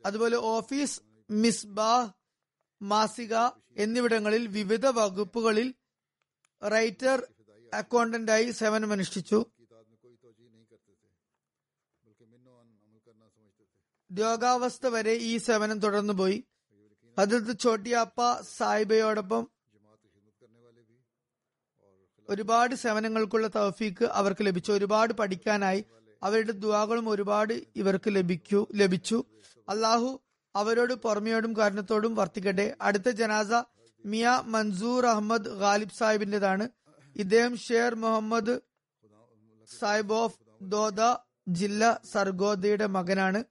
അതുപോലെ ഓഫീസ് മിസ്ബാ മാസിക എന്നിവിടങ്ങളിൽ വിവിധ വകുപ്പുകളിൽ റൈറ്റർ അക്കൗണ്ടന്റായി സേവനമനുഷ്ഠിച്ചു. രോഗാവസ്ഥ വരെ ഈ സേവനം തുടർന്നുപോയി. അതിർത്ത് ചോട്ടിയാപ്പ സാഹിബയോടൊപ്പം ഒരുപാട് സേവനങ്ങൾക്കുള്ള തൗഫീക്ക് അവർക്ക് ലഭിച്ചു. ഒരുപാട് പഠിക്കാനായി അവരുടെ ദുവാകളും ഒരുപാട് ഇവർക്ക് ലഭിക്കൂ ലഭിച്ചു. അള്ളാഹു അവരോട് പുറമെയോടും കാരണത്തോടും വർത്തിക്കട്ടെ. അടുത്ത ജനാസ മിയ മൻസൂർ അഹമ്മദ് ഗാലിബ് സാഹിബിന്റേതാണ്. ഇദ്ദേഹം ഷേർ മുഹമ്മദ് സാഹിബ് ഓഫ് ദോദ ജില്ല സർഗോദയുടെ മകനാണ്.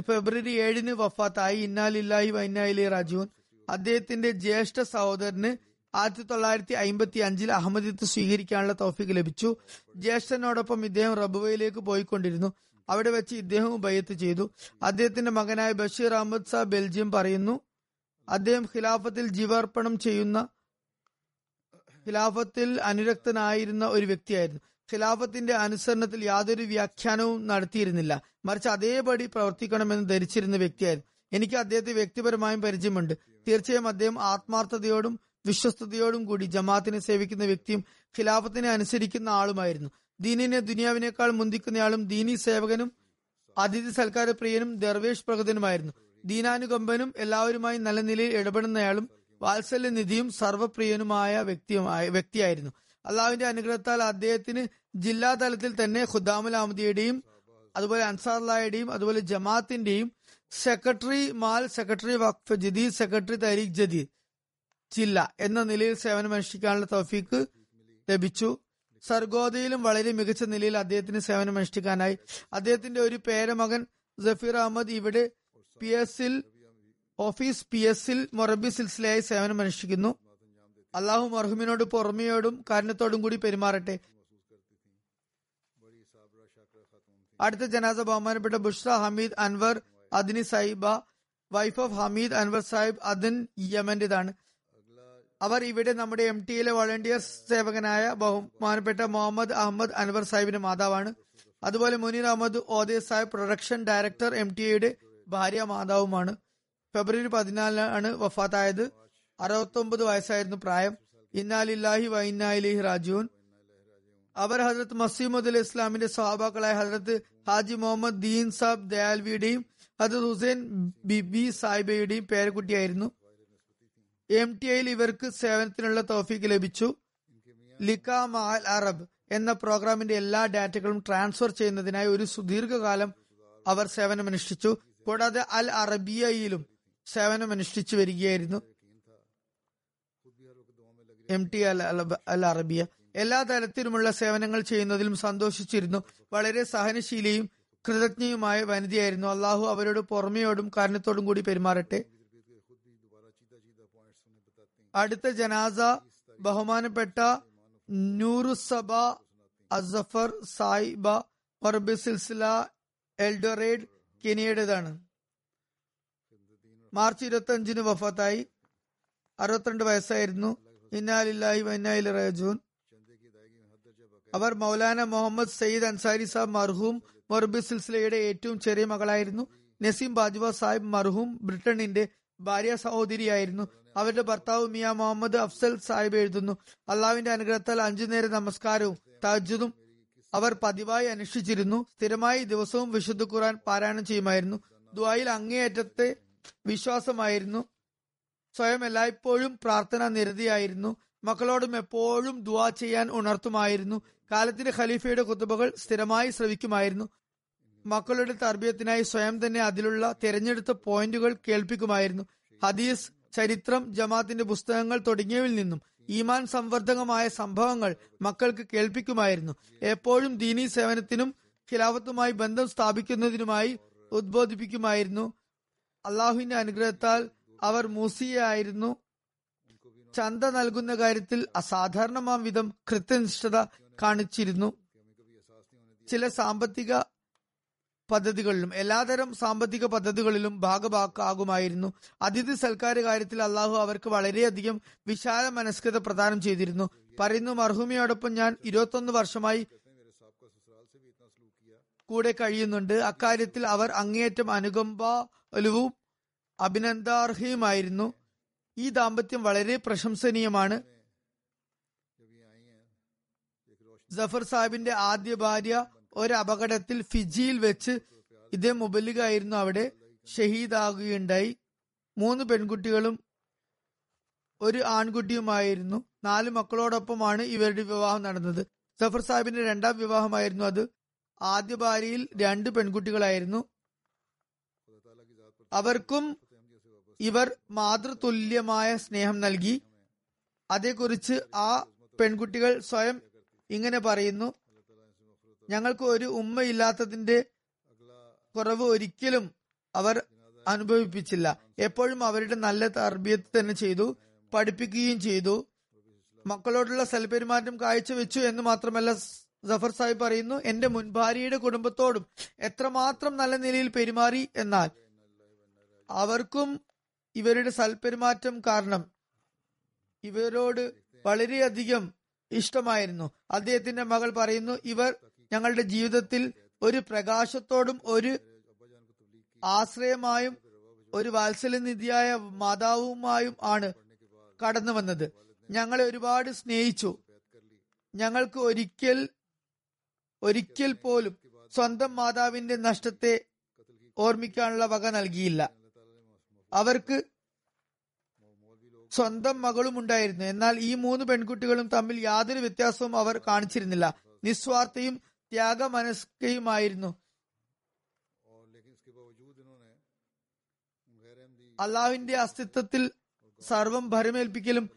ഫെബ്രുവരി ഏഴിന് വഫാത്തായി. ഇന്നാലില്ലാഹി വൈനായി റാജുൻ അദ്ദേഹത്തിന്റെ ജ്യേഷ്ഠ സഹോദരന് ആയിരത്തി തൊള്ളായിരത്തി അമ്പത്തി അഞ്ചിൽ അഹമ്മദിത്ത് സ്വീകരിക്കാനുള്ള തൗഫീക്ക് ലഭിച്ചു. ജ്യേഷ്ഠനോടൊപ്പം ഇദ്ദേഹം റബുവയിലേക്ക് പോയിക്കൊണ്ടിരുന്നു. അവിടെ വെച്ച് ഇദ്ദേഹവും ബയ്യത്ത് ചെയ്തു. അദ്ദേഹത്തിന്റെ മകനായ ബഷീർ അഹമ്മദ് സാ ബെൽജിയം പറയുന്നു അദ്ദേഹം ഖിലാഫത്തിൽ ജീവാർപ്പണം ചെയ്യുന്ന ഖിലാഫത്തിൽ അനുരക്തനായിരുന്ന ഒരു വ്യക്തിയായിരുന്നു. ഖിലാഫത്തിന്റെ അനുസരണത്തിൽ യാതൊരു വ്യാഖ്യാനവും നടത്തിയിരുന്നില്ല. മറിച്ച് അതേപടി പ്രവർത്തിക്കണമെന്ന് ധരിച്ചിരുന്ന വ്യക്തിയായിരുന്നു. എനിക്ക് അദ്ദേഹത്തെ വ്യക്തിപരമായും പരിചയമുണ്ട്. തീർച്ചയായും അദ്ദേഹം ആത്മാർത്ഥതയോടും വിശ്വസ്തയോടും കൂടി ജമാഅത്തിനെ സേവിക്കുന്ന വ്യക്തിയും ഖിലാഫത്തിനെ അനുസരിക്കുന്ന ആളുമായിരുന്നു. ദീനിനെ ദുനിയാവിനേക്കാൾ മുന്തിക്കുന്നയാളും ദീനി സേവകനും അതിഥി സൽക്കാരപ്രിയനും ദർവേഷ് പ്രകൃതനുമായിരുന്നു. ദീനാനുകമ്പനും എല്ലാവരുമായി നല്ല നിലയിൽ ഇടപെടുന്നയാളും വാത്സല്യനിധിയും സർവപ്രിയനുമായ വ്യക്തിയുമായ വ്യക്തിയായിരുന്നു. അള്ളാഹുവിന്റെ അനുഗ്രഹത്താൽ അദ്ദേഹത്തിന് ജില്ലാ തലത്തിൽ തന്നെ ഖുദാമുൽ അഹമ്മദിയുടെയും അതുപോലെ അൻസാറുള്ളയുടെയും അതുപോലെ ജമാഅത്തിന്റെയും സെക്രട്ടറി മാൽ സെക്രട്ടറി വഖഫ് ജദീദ് സെക്രട്ടറി തരീഖ് ജദീദ്. ജില്ല എന്ന നിലയിൽ സേവനമനുഷ്ഠിക്കാനുള്ള തൗഫീക്ക് ലഭിച്ചു. സർഗോദയിലും വളരെ മികച്ച നിലയിൽ അദ്ദേഹത്തിന് സേവനമനുഷ്ഠിക്കാനായി അദ്ദേഹത്തിന്റെ ഒരു പേരമകൻ ജഫീർ അഹമ്മദ് ഇവിടെ പി എസിൽ ഓഫീസ് പി എസിൽ മൊറബി സിൽസിലയായി സേവനമനുഷ്ഠിക്കുന്നു അള്ളാഹു മർഹുമിനോട് പുറമെയോടും കാരണത്തോടും കൂടി പെരുമാറട്ടെ. അടുത്ത ജനാസ ബഹുമാനപ്പെട്ട ബുഷ്ര ഹമീദ് അൻവർ അദിനി സാഹിബ വൈഫ് ഓഫ് ഹമീദ് അൻവർ സാഹിബ് അദിൻ യമന്റേതാണ്. അവർ ഇവിടെ നമ്മുടെ എം ടിയിലെ വളണ്ടിയർ സേവകനായ ബഹുമാനപ്പെട്ട മുഹമ്മദ് അഹമ്മദ് അൻവർ സാഹിബിന്റെ മാതാവാണ്. അതുപോലെ Munir Ahmad Odeh Sahib production director M T എയുടെ ഭാര്യ മാതാവുമാണ്. ഫെബ്രുവരി പതിനാലിനാണ് വഫാത്തായത്. അറുപത്തൊമ്പത് വയസ്സായിരുന്നു പ്രായം. ഇന്നാലില്ലാഹി വൈനാലിഹി റാജുൻ അവർ ഹജറത്ത് മസീമുദ് അലി ഇസ്ലാമിന്റെ സ്വഹാബാക്കളായ ഹജറത്ത് ഹാജി മുഹമ്മദ് ദീൻ സാബ് ദയാൽവിയുടെയും ഹജ്രത് ഹുസൈൻ ബിബി സാഹിബയുടെയും പേരക്കുട്ടിയായിരുന്നു. എം ടി ഐയിൽ ഇവർക്ക് സേവനത്തിനുള്ള തോഫീക്ക് ലഭിച്ചു. ലിക്ക അറബ് എന്ന പ്രോഗ്രാമിന്റെ എല്ലാ ഡാറ്റകളും ട്രാൻസ്ഫർ ചെയ്യുന്നതിനായി ഒരു സുദീർഘകാലം അവർ സേവനമനുഷ്ഠിച്ചു. കൂടാതെ അൽ അറബിയയിലും സേവനമനുഷ്ഠിച്ചു വരികയായിരുന്നു. എം ടി അൽ അൽ അറബിയ എല്ലാ തരത്തിലുമുള്ള സേവനങ്ങൾ ചെയ്യുന്നതിലും സന്തോഷിച്ചിരുന്നു. വളരെ സഹനശീലയും കൃതജ്ഞയുമായ വനിതയായിരുന്നു. അള്ളാഹു അവരോട് പുറമെയോടും കാരണത്തോടും കൂടി പെരുമാറട്ടെ. അടുത്ത ജനാസ ബഹുമാനപ്പെട്ട നൂറുസബ അസഫർ സായിബ മർബി സിൽസില എൽഡോറേഡ് കെനിയയുടേതാണ്. മാർച്ച് ഇരുപത്തി അഞ്ചിന് വഫാത്തായി. അറുപത്തിരണ്ട് വയസ്സായിരുന്നു. ഇന്നാലില്ലാഹി വന്നാലി റജൂൻ അവർ മൗലാന മുഹമ്മദ് സയ്യിദ് അൻസാരി സാബ് മർഹൂം മൊർബി സിൽസിലയുടെ ഏറ്റവും ചെറിയ മകളായിരുന്നു. നസീം ബാജ്വ സാഹിബ് മർഹൂം ബ്രിട്ടണിന്റെ ഭാര്യ സഹോദരിയായിരുന്നു. അവരുടെ ഭർത്താവ് മിയ മുഹമ്മദ് അഫ്സൽ സാഹിബ് എഴുതുന്നു. അള്ളാവിന്റെ അനുഗ്രഹത്താൽ അഞ്ചു നേരം നമസ്കാരവും തജ്ജുദും അവർ പതിവായി അനുഷ്ഠിച്ചിരുന്നു. സ്ഥിരമായി ദിവസവും വിശുദ്ധ ഖുറാൻ പാരായണം ചെയ്യുമായിരുന്നു. ദുആയിൽ അങ്ങേയറ്റത്തെ വിശ്വാസമായിരുന്നു. സ്വയം എല്ലായ്പ്പോഴും പ്രാർത്ഥന നിരതിയായിരുന്നു. മക്കളോടും എപ്പോഴും ദുആ ചെയ്യാൻ ഉണർത്തുമായിരുന്നു. കാലത്തിന്റെ ഖലീഫയുടെ കുത്തുബകൾ സ്ഥിരമായി ശ്രവിക്കുമായിരുന്നു. മക്കളുടെ തർബീയത്തിനായി സ്വയം തന്നെ അതിലുള്ള തിരഞ്ഞെടുത്ത പോയിന്റുകൾ കേൾപ്പിക്കുമായിരുന്നു. ഹദീസ് ചരിത്രം ജമാത്തിന്റെ പുസ്തകങ്ങൾ തുടങ്ങിയവയിൽ നിന്നും ഈമാൻ സംവർദ്ധകമായ സംഭവങ്ങൾ മക്കൾക്ക് കേൾപ്പിക്കുമായിരുന്നു. എപ്പോഴും ദീനി സേവനത്തിനും ഖിലാഫത്തുമായി ബന്ധം സ്ഥാപിക്കുന്നതിനുമായി ഉദ്ബോധിപ്പിക്കുമായിരുന്നു. അള്ളാഹുവിന്റെ അനുഗ്രഹത്താൽ അവർ മൂസിയായിരുന്നു ചന്ത നൽകുന്ന കാര്യത്തിൽ അസാധാരണമാം വിധം കൃത്യനിഷ്ഠത കാണിച്ചിരുന്നു. ചില സാമ്പത്തിക പദ്ധതികളിലും എല്ലാതരം സാമ്പത്തിക പദ്ധതികളിലും ഭാഗഭാക്കാകുമായിരുന്നു അതിഥി സൽക്കാര കാര്യത്തിൽ അള്ളാഹു അവർക്ക് വളരെയധികം വിശാല മനസ്കത പ്രദാനം ചെയ്തിരുന്നു. പറയുന്നു മർഹൂമിയോടൊപ്പം ഞാൻ ഇരുപത്തൊന്ന് വർഷമായി കൂടെ കഴിയുന്നുണ്ട്. അക്കാര്യത്തിൽ അവർ അങ്ങേയറ്റം അനുകമ്പാലുവും അഭിനന്ദാർഹയുമായിരുന്നു. ഈ ദാമ്പത്യം വളരെ പ്രശംസനീയമാണ്. ജഫർ സാഹിബിന്റെ ആദ്യ ഭാര്യ ഒരു അപകടത്തിൽ ഫിജിയിൽ വെച്ച് ഇതേ മുബലികായിരുന്നു അവിടെ ഷഹീദാകുകയുണ്ടായി. മൂന്ന് പെൺകുട്ടികളും ഒരു ആൺകുട്ടിയുമായിരുന്നു. നാല് മക്കളോടൊപ്പമാണ് ഇവരുടെ വിവാഹം നടന്നത്. സഫർ സാഹിബിന്റെ രണ്ടാം വിവാഹമായിരുന്നു അത്. ആദ്യ ഭാര്യയിൽ രണ്ട് പെൺകുട്ടികളായിരുന്നു. അവർക്കും ഇവർ മാതൃതുല്യമായ സ്നേഹം നൽകി. അതേക്കുറിച്ച് ആ പെൺകുട്ടികൾ സ്വയം ഇങ്ങനെ പറയുന്നു. ഞങ്ങൾക്ക് ഒരു ഉമ്മയില്ലാത്തതിന്റെ കുറവ് ഒരിക്കലും അവർ അനുഭവിപ്പിച്ചില്ല. എപ്പോഴും അവരുടെ നല്ല തർബീയത്ത് തന്നെ ചെയ്തു പഠിപ്പിക്കുകയും ചെയ്തു. മക്കളോടുള്ള സൽപെരുമാറ്റം കാഴ്ചവെച്ചു എന്ന് മാത്രമല്ല ജഫർ സാഹിബ് പറയുന്നു എന്റെ മുൻ ഭാര്യയുടെ കുടുംബത്തോടും എത്രമാത്രം നല്ല നിലയിൽ പെരുമാറി എന്നാൽ അവർക്കും ഇവരുടെ സൽപെരുമാറ്റം കാരണം ഇവരോട് വളരെയധികം ഇഷ്ടമായിരുന്നു. അദ്ദേഹത്തിന്റെ മകൾ പറയുന്നു ഇവർ ഞങ്ങളുടെ ജീവിതത്തിൽ ഒരു പ്രകാശത്തോടും ഒരു ആശ്രയമായും ഒരു വാത്സല്യനിധിയായ മാതാവുമായും ആണ് കടന്നു വന്നത്. ഞങ്ങളെ ഒരുപാട് സ്നേഹിച്ചു. ഞങ്ങൾക്ക് ഒരിക്കൽ ഒരിക്കൽ പോലും സ്വന്തം മാതാവിന്റെ നഷ്ടത്തെ ഓർമ്മിക്കാനുള്ള വക നൽകിയില്ല. അവർക്ക് സ്വന്തം മകളും ഉണ്ടായിരുന്നു. എന്നാൽ ഈ മൂന്ന് പെൺകുട്ടികളും തമ്മിൽ യാതൊരു വ്യത്യാസവും അവർ കാണിച്ചിരുന്നില്ല. നിസ്വാർത്ഥയും ത്യാഗമനസ്കയുമായിരുന്നു. അള്ളാഹുവിന്റെ അസ്തിത്വത്തിൽ സർവം ഭരമേൽപ്പിക്കലും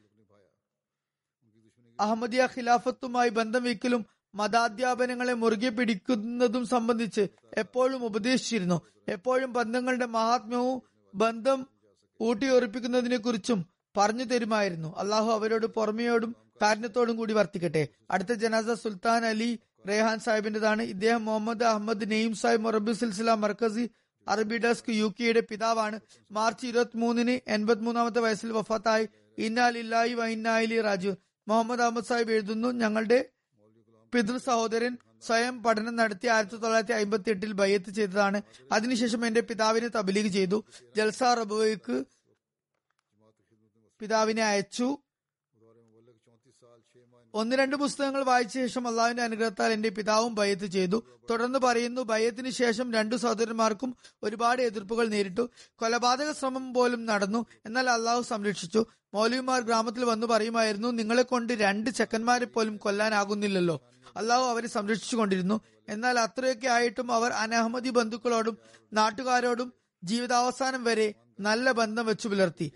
അഹമ്മദിയ ഖിലാഫത്തുമായി ബന്ധം വയ്ക്കലും മതാധ്യാപനങ്ങളെ മുറുകെ പിടിക്കുന്നതും സംബന്ധിച്ച് എപ്പോഴും ഉപദേശിച്ചിരുന്നു. എപ്പോഴും ബന്ധങ്ങളുടെ മഹാത്മ്യവും ബന്ധം ഊട്ടിയുറപ്പിക്കുന്നതിനെ കുറിച്ചും പറഞ്ഞു തരുമായിരുന്നു. അള്ളാഹു അവരോട് പുറമെയോടും കാരണത്തോടും കൂടി വർത്തിക്കട്ടെ. അടുത്ത ജനാസ സുൽത്താൻ അലി റേഹാൻ സാഹിബിന്റേതാണ്. ഇദ്ദേഹം മുഹമ്മദ് അഹമ്മദ് നെയ്ം സാഹിബ് മൊറബി സിൽസില മർക്കസി അറബി ഡെസ്ക് യു കെയുടെ പിതാവാണ്. മാർച്ച് ഇരുപത്തി മൂന്നിന് എൺപത്തി മൂന്നാമത്തെ വയസ്സിൽ വഫാത്തായി ഇന്നാലില്ലായി വൈന്നാലി രാജു മുഹമ്മദ് അഹമ്മദ് സാഹിബ് എഴുതുന്നു ഞങ്ങളുടെ പിതൃ സഹോദരൻ സ്വയം പഠനം നടത്തി ആയിരത്തി തൊള്ളായിരത്തി അമ്പത്തി എട്ടിൽ ബയ്യത്ത് ചെയ്തതാണ്. അതിനുശേഷം എന്റെ പിതാവിനെ തബലീഗ് ചെയ്തു. ജൽസ റബുവയ്ക്ക് പിതാവിനെ അയച്ചു. ഒന്ന് രണ്ട് പുസ്തകങ്ങൾ വായിച്ച ശേഷം അള്ളാഹുവിന്റെ അനുഗ്രഹത്താൽ എന്റെ പിതാവും ബയ്യത്ത് ചെയ്തു. തുടർന്ന് പറയുന്നു ബയ്യത്തിന് ശേഷം രണ്ടു സഹോദരന്മാർക്കും ഒരുപാട് എതിർപ്പുകൾ നേരിട്ടു. കൊലപാതക ശ്രമം പോലും നടന്നു. എന്നാൽ അള്ളാഹു സംരക്ഷിച്ചു. മൗലവിമാർ ഗ്രാമത്തിൽ വന്നു പറയുമായിരുന്നു നിങ്ങളെ കൊണ്ട് രണ്ട് ചെക്കന്മാരെ പോലും കൊല്ലാനാകുന്നില്ലല്ലോ. അള്ളാഹു അവരെ സംരക്ഷിച്ചു കൊണ്ടിരുന്നു. എന്നാൽ അത്രയൊക്കെ ആയിട്ടും അവർ അനഹമ്മദി ബന്ധുക്കളോടും നാട്ടുകാരോടും ജീവിതാവസാനം വരെ നല്ല ബന്ധം വെച്ചു പുലർത്തി.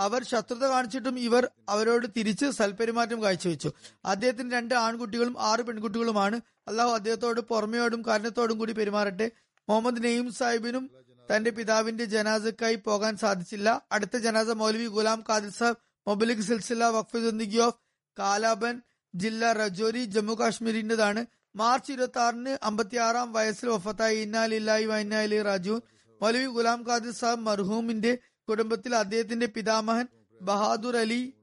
അവർ ശത്രുത കാണിച്ചിട്ടും ഇവർ അവരോട് തിരിച്ച് സൽപെരുമാറ്റം കാഴ്ചവെച്ചു. അദ്ദേഹത്തിന് രണ്ട് ആൺകുട്ടികളും ആറ് പെൺകുട്ടികളുമാണ്. അള്ളാഹു അദ്ദേഹത്തോട് പുറമെയോടും കാരണത്തോടും കൂടി പെരുമാറട്ടെ. മുഹമ്മദ് നെയ്യം സാഹിബിനും തന്റെ പിതാവിന്റെ ജനാസക്കായി പോകാൻ സാധിച്ചില്ല. അടുത്ത ജനാസ മൗലവി ഗുലാം ഖാദിർ സാബ് മൊബലിക് സിൽസില വഖഫ് ഓഫ് കാലാബൻ ജില്ല റജോരി ജമ്മു കാശ്മീരിന്റേതാണ്. മാർച്ച് ഇരുപത്തി ആറിന് അമ്പത്തിയാറാം വയസ്സിൽ വഫത്തായി ഇന്നാലില്ലായി വൈനാലി റാജു മൗലവി ഗുലാം ഖാദിർ സാബ് മർഹൂമിന്റെ കുടുംബത്തിൽ അദ്ദേഹത്തിന്റെ പിതാമഹൻ ബഹാദൂർ അലി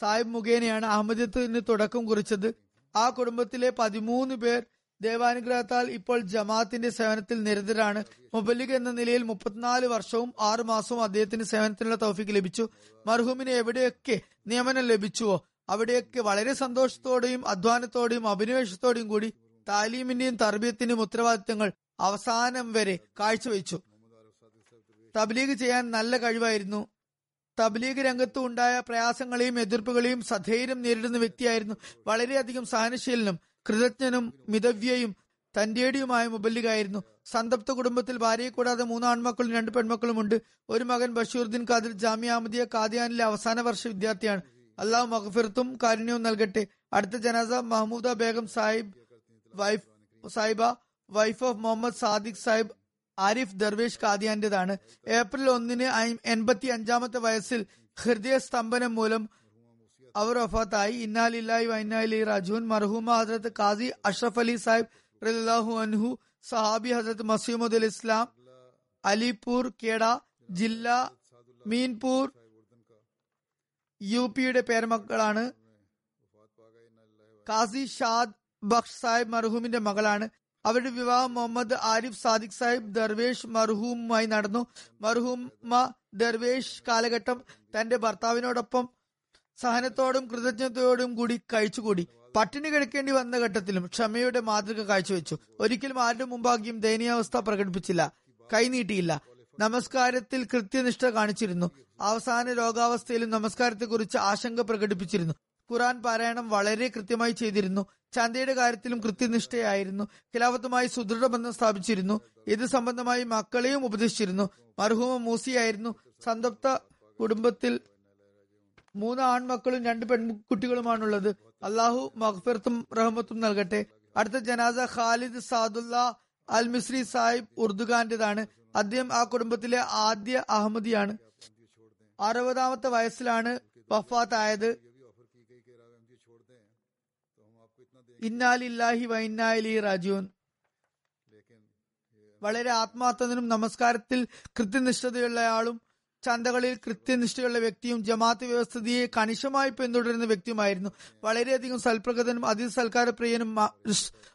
സാഹിബ് മുഖേനയാണ് അഹമ്മദത്തിന് തുടക്കം കുറിച്ചത്. ആ കുടുംബത്തിലെ പതിമൂന്ന് പേർ ദേവാനുഗ്രഹത്താൽ ഇപ്പോൾ ജമാഅത്തിന്റെ സേവനത്തിൽ നിരതരാണ്. മുബല്ലിഗ് എന്ന നിലയിൽ മുപ്പത്തിനാല് വർഷവും ആറു മാസവും അദ്ദേഹത്തിന് സേവനത്തിനുള്ള തൗഫീക്ക് ലഭിച്ചു. മർഹൂമിന് എവിടെയൊക്കെ നിയമനം ലഭിച്ചുവോ അവിടെയൊക്കെ വളരെ സന്തോഷത്തോടെയും അധ്വാനത്തോടെയും അഭിനിവേശത്തോടെയും കൂടി താലീമിന്റെയും തർബീയത്തിന്റെയും ഉത്തരവാദിത്തങ്ങൾ അവസാനം വരെ കാഴ്ചവെച്ചു. തബ്ലീഗ് ചെയ്യാൻ നല്ല കഴിവായിരുന്നു. തബ്ലീഗ് രംഗത്ത് ഉണ്ടായ പ്രയാസങ്ങളെയും എതിർപ്പുകളെയും സധൈര്യം നേരിടുന്ന വ്യക്തിയായിരുന്നു. വളരെയധികം സഹനശീലനും കൃതജ്ഞനും മിതവ്യയും തന്റേടിയുമായ മുബല്ലികായിരുന്നു. സന്തപ്ത കുടുംബത്തിൽ ഭാര്യയെ കൂടാതെ മൂന്ന് ആൺമക്കളും രണ്ട് പെൺമക്കളും ഉണ്ട്. ഒരു മകൻ ബഷീറുദ്ദീൻ ഖാദിർ അഹമ്മദിയ കാദിയാനിലെ അവസാന വർഷ വിദ്യാർത്ഥിയാണ്. അള്ളാഹു മഹഫിർത്തും കാരുണ്യവും നൽകട്ടെ. അടുത്ത ജനാസ Mahmooda Begum Sahib wife Sahiba wife of Muhammad Sadiq Sahib Arif Darvesh കാദിയാന്റേതാണ് April ഒന്നിന് എൺപത്തി അഞ്ചാമത്തെ വയസ്സിൽ ഹൃദയ സ്തംഭനം മൂലം അവർ വഫാത്തായി. ഇന്നാലില്ലായി വൈനാലി റാജുൻ മർഹൂമ ഹസരത്ത് കാസി അഷ്റഫ് അലി സാഹിബ് റലാഹു അൻഹു സഹാബി ഹസരത്ത് മസീമുദ് ഇസ്ലാം അലിപൂർ കേഡ ജില്ല മീൻപൂർ യു പിയുടെ പേരമക്കളാണ്. കാസി ഷാദ് ബഖ് സാഹിബ് മർഹൂമിന്റെ മകളാണ്. അവരുടെ വിവാഹം മുഹമ്മദ് ആരിഫ് സാദിഖ് സാഹിബ് ദർവേഷ് മർഹൂമുമായി നടന്നു. മർഹൂമ ദർവേഷ് കാലഘട്ടം തന്റെ ഭർത്താവിനോടൊപ്പം സഹനത്തോടും കൃതജ്ഞതയോടും കൂടി കഴിച്ചുകൂടി. പട്ടിണി കിടക്കേണ്ടി വന്ന ഘട്ടത്തിലും ക്ഷമയുടെ മാതൃക കാഴ്ചവെച്ചു. ഒരിക്കലും ആരുടെ മുമ്പാകിയും ദയനീയാവസ്ഥ പ്രകടിപ്പിച്ചില്ല. കൈനീട്ടിയില്ല. നമസ്കാരത്തിൽ കൃത്യനിഷ്ഠ കാണിച്ചിരുന്നു. അവസാന രോഗാവസ്ഥയിലും നമസ്കാരത്തെക്കുറിച്ച് ആശങ്ക പ്രകടിപ്പിച്ചിരുന്നു. ഖുറാൻ പാരായണം വളരെ കൃത്യമായി ചെയ്തിരുന്നു. ചന്തയുടെ കാര്യത്തിലും കൃത്യനിഷ്ഠയായിരുന്നു. ഖിലാഫത്തുമായി സുദൃഢ ബന്ധം സ്ഥാപിച്ചിരുന്നു. ഇത് സംബന്ധമായി മക്കളെയും ഉപദേശിച്ചിരുന്നു. മർഹൂമ മൂസിയായിരുന്നു. സന്തപ്ത കുടുംബത്തിൽ മൂന്ന് ആൺമക്കളും രണ്ട് പെൺകുട്ടികളുമാണുള്ളത്. അള്ളാഹു മഹ്ഫിറത്തും റഹ്മത്തും നൽകട്ടെ. അടുത്ത ജനാസ ഖാലിദ് സാദുല്ല അൽ മിസ്രി സാഹിബ് ഉർദുഖാന്റേതാണ് അദ്ദേഹം ആ കുടുംബത്തിലെ ആദ്യ അഹമ്മദിയാണ്. അറുപതാമത്തെ വയസ്സിലാണ് വഫാത്തായത്. ഇന്നാലില്ലാഹി വൈന്നാലി റാജുൻ വളരെ ആത്മാർത്ഥനും നമസ്കാരത്തിൽ കൃത്യനിഷ്ഠതയുള്ളയാളും ചന്തകളിൽ കൃത്യനിഷ്ഠയുള്ള വ്യക്തിയും ജമാഅത്ത് വ്യവസ്ഥിതിയെ കണിശമായി പിന്തുടരുന്ന വ്യക്തിയുമായിരുന്നു. വളരെയധികം സൽപ്രകൃതനും അതിസൽക്കാരപ്രിയനും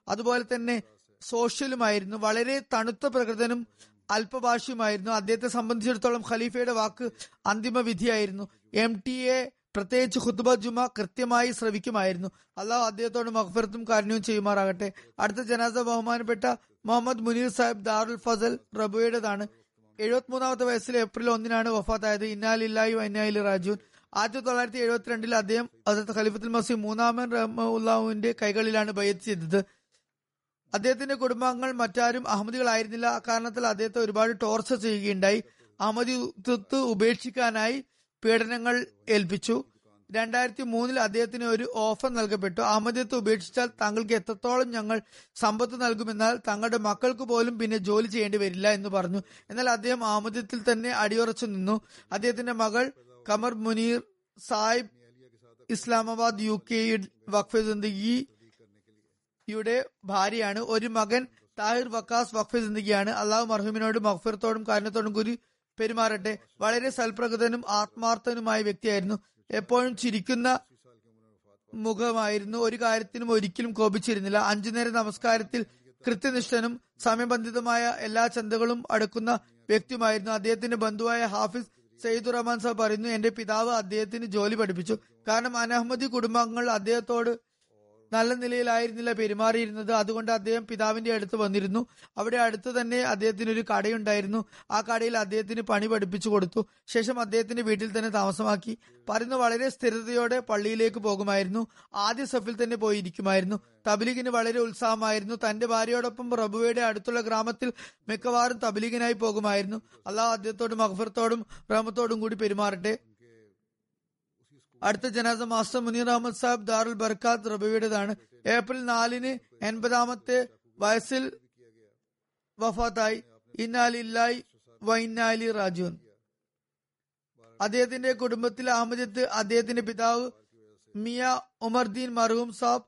അതുപോലെ തന്നെ സോഷ്യലുമായിരുന്നു. വളരെ തണുത്ത പ്രകൃതനും അല്പഭാഷയുമായിരുന്നു. അദ്ദേഹത്തെ സംബന്ധിച്ചിടത്തോളം ഖലീഫയുടെ വാക്ക് അന്തിമ വിധിയായിരുന്നു എം ടി എ പ്രത്യേകിച്ച് ഖുത്ബ ജുമ കൃത്യമായി ശ്രവിക്കുമായിരുന്നു. അള്ളാഹു അദ്ദേഹത്തോട് മഹഫറത്തും കാരുണ്യവും ചെയ്യുമാറാകട്ടെ. അടുത്ത ജനാസ ബഹുമാനപ്പെട്ട മുഹമ്മദ് മുനീർ സാഹിബ് ദാറുൽ ഫസൽ റബുയുടേതാണ്. എഴുപത്തിമൂന്നാമത്തെ വയസ്സിൽ ഏപ്രിൽ ഒന്നിനാണ് വഫാത്തായത്. ഇന്നാലില്ലായി വൈനായി റാജുൻ ആയിരത്തി തൊള്ളായിരത്തി എഴുപത്തിരണ്ടിൽ അദ്ദേഹം അദ്ദേഹത്തെ ഖലീഫത്തുൽ മസീം മൂന്നാമൻ റഹ്മുല്ലാഹുവിന്റെ കൈകളിലാണ് ബയ്യത്ത് ചെയ്തത്. അദ്ദേഹത്തിന്റെ കുടുംബാംഗങ്ങൾ മറ്റാരും അഹമ്മദികളായിരുന്നില്ല. അക്കാരണത്തിൽ അദ്ദേഹത്തെ ഒരുപാട് ടോർച്ചർ ചെയ്യുകയുണ്ടായി. അഹമ്മദിത്വത്ത് ഉപേക്ഷിക്കാനായി പീഡനങ്ങൾ ഏൽപ്പിച്ചു. രണ്ടായിരത്തി മൂന്നിൽ അദ്ദേഹത്തിന് ഒരു ഓഫർ നൽകപ്പെട്ടു. അഹമ്മദിയത്ത് ഉപേക്ഷിച്ചാൽ താങ്കൾക്ക് എത്രത്തോളം ഞങ്ങൾ സമ്പത്ത് നൽകുമെന്നാൽ തങ്ങളുടെ മക്കൾക്ക് പോലും പിന്നെ ജോലി ചെയ്യേണ്ടി വരില്ല എന്ന് പറഞ്ഞു. എന്നാൽ അദ്ദേഹം അഹമ്മദിയത്തിൽ തന്നെ അടിയുറച്ചു നിന്നു. അദ്ദേഹത്തിന്റെ മകൾ കമർ മുനീർ സായിബ് ഇസ്ലാമാബാദ് യു കെ വഖഫ് ജിന്ദഗിയുടെ ഭാര്യയാണ്. ഒരു മകൻ താഹിർ വക്കാസ് വഖഫ് ജിന്ദഗിയാണ് അള്ളാഹു മർഹൂമിനോട് മഹ്ഫിറത്തോടും കാരണത്തോടും കൂടി പെരുമാറട്ടെ. വളരെ സൽപ്രകൃതനും ആത്മാർത്ഥനുമായ വ്യക്തിയായിരുന്നു. എപ്പോഴും ചിരിക്കുന്ന മുഖമായിരുന്നു. ഒരു കാര്യത്തിനും ഒരിക്കലും കോപിച്ചിരുന്നില്ല. അഞ്ചു നേരം നമസ്കാരത്തിൽ കൃത്യനിഷ്ഠനും സമയബന്ധിതമായ എല്ലാ ചന്തകളും അടുക്കുന്ന വ്യക്തിയുമായിരുന്നു. അദ്ദേഹത്തിന്റെ ബന്ധുവായ ഹാഫിസ് സയ്യിദുർ റഹ്മാൻ പറയുന്നു എന്റെ പിതാവ് അദ്ദേഹത്തിന് ജോലി പഠിപ്പിച്ചു. കാരണം അനഹമ്മദി കുടുംബങ്ങൾ അദ്ദേഹത്തോട് നല്ല നിലയിലായിരുന്നില്ല പെരുമാറിയിരുന്നത്. അതുകൊണ്ട് അദ്ദേഹം പിതാവിന്റെ അടുത്ത് വന്നിരുന്നു. അവിടെ അടുത്ത് തന്നെ അദ്ദേഹത്തിന് ഒരു കടയുണ്ടായിരുന്നു. ആ കടയിൽ അദ്ദേഹത്തിന് പണി പഠിപ്പിച്ചു കൊടുത്തു. ശേഷം അദ്ദേഹത്തിന്റെ വീട്ടിൽ തന്നെ താമസമാക്കി. പറയുന്ന വളരെ സ്ഥിരതയോടെ പള്ളിയിലേക്ക് പോകുമായിരുന്നു. ആദ്യ സഫിൽ തന്നെ പോയിരിക്കുമായിരുന്നു. തബലീഗിന് വളരെ ഉത്സാഹമായിരുന്നു. തന്റെ ഭാര്യയോടൊപ്പം റബുവയുടെ അടുത്തുള്ള ഗ്രാമത്തിൽ മിക്കവാറും തബലീഗിനായി പോകുമായിരുന്നു. അള്ളാഹ് അദ്ദേഹത്തോടും അഖഫറത്തോടും റഹമത്തോടും കൂടി പെരുമാറട്ടെ. അടുത്ത ജനാസ മാസ്റ്റർ മുനീർ അഹമ്മദ് സാഹിബ് ദാറുൽ ബർക്കാത്ത് റബിയുടേതാണ്. ഏപ്രിൽ നാലിന് എൺപതാമത്തെ വയസ്സിൽ വഫാത്തായി. ഇന്നാലില്ലായി വൈനാലി റാജുൻ അദ്ദേഹത്തിന്റെ കുടുംബത്തിൽ അഹമ്മദത്ത് അദ്ദേഹത്തിന്റെ പിതാവ് മിയ ഉമർദീൻ മർഹൂം സാബ്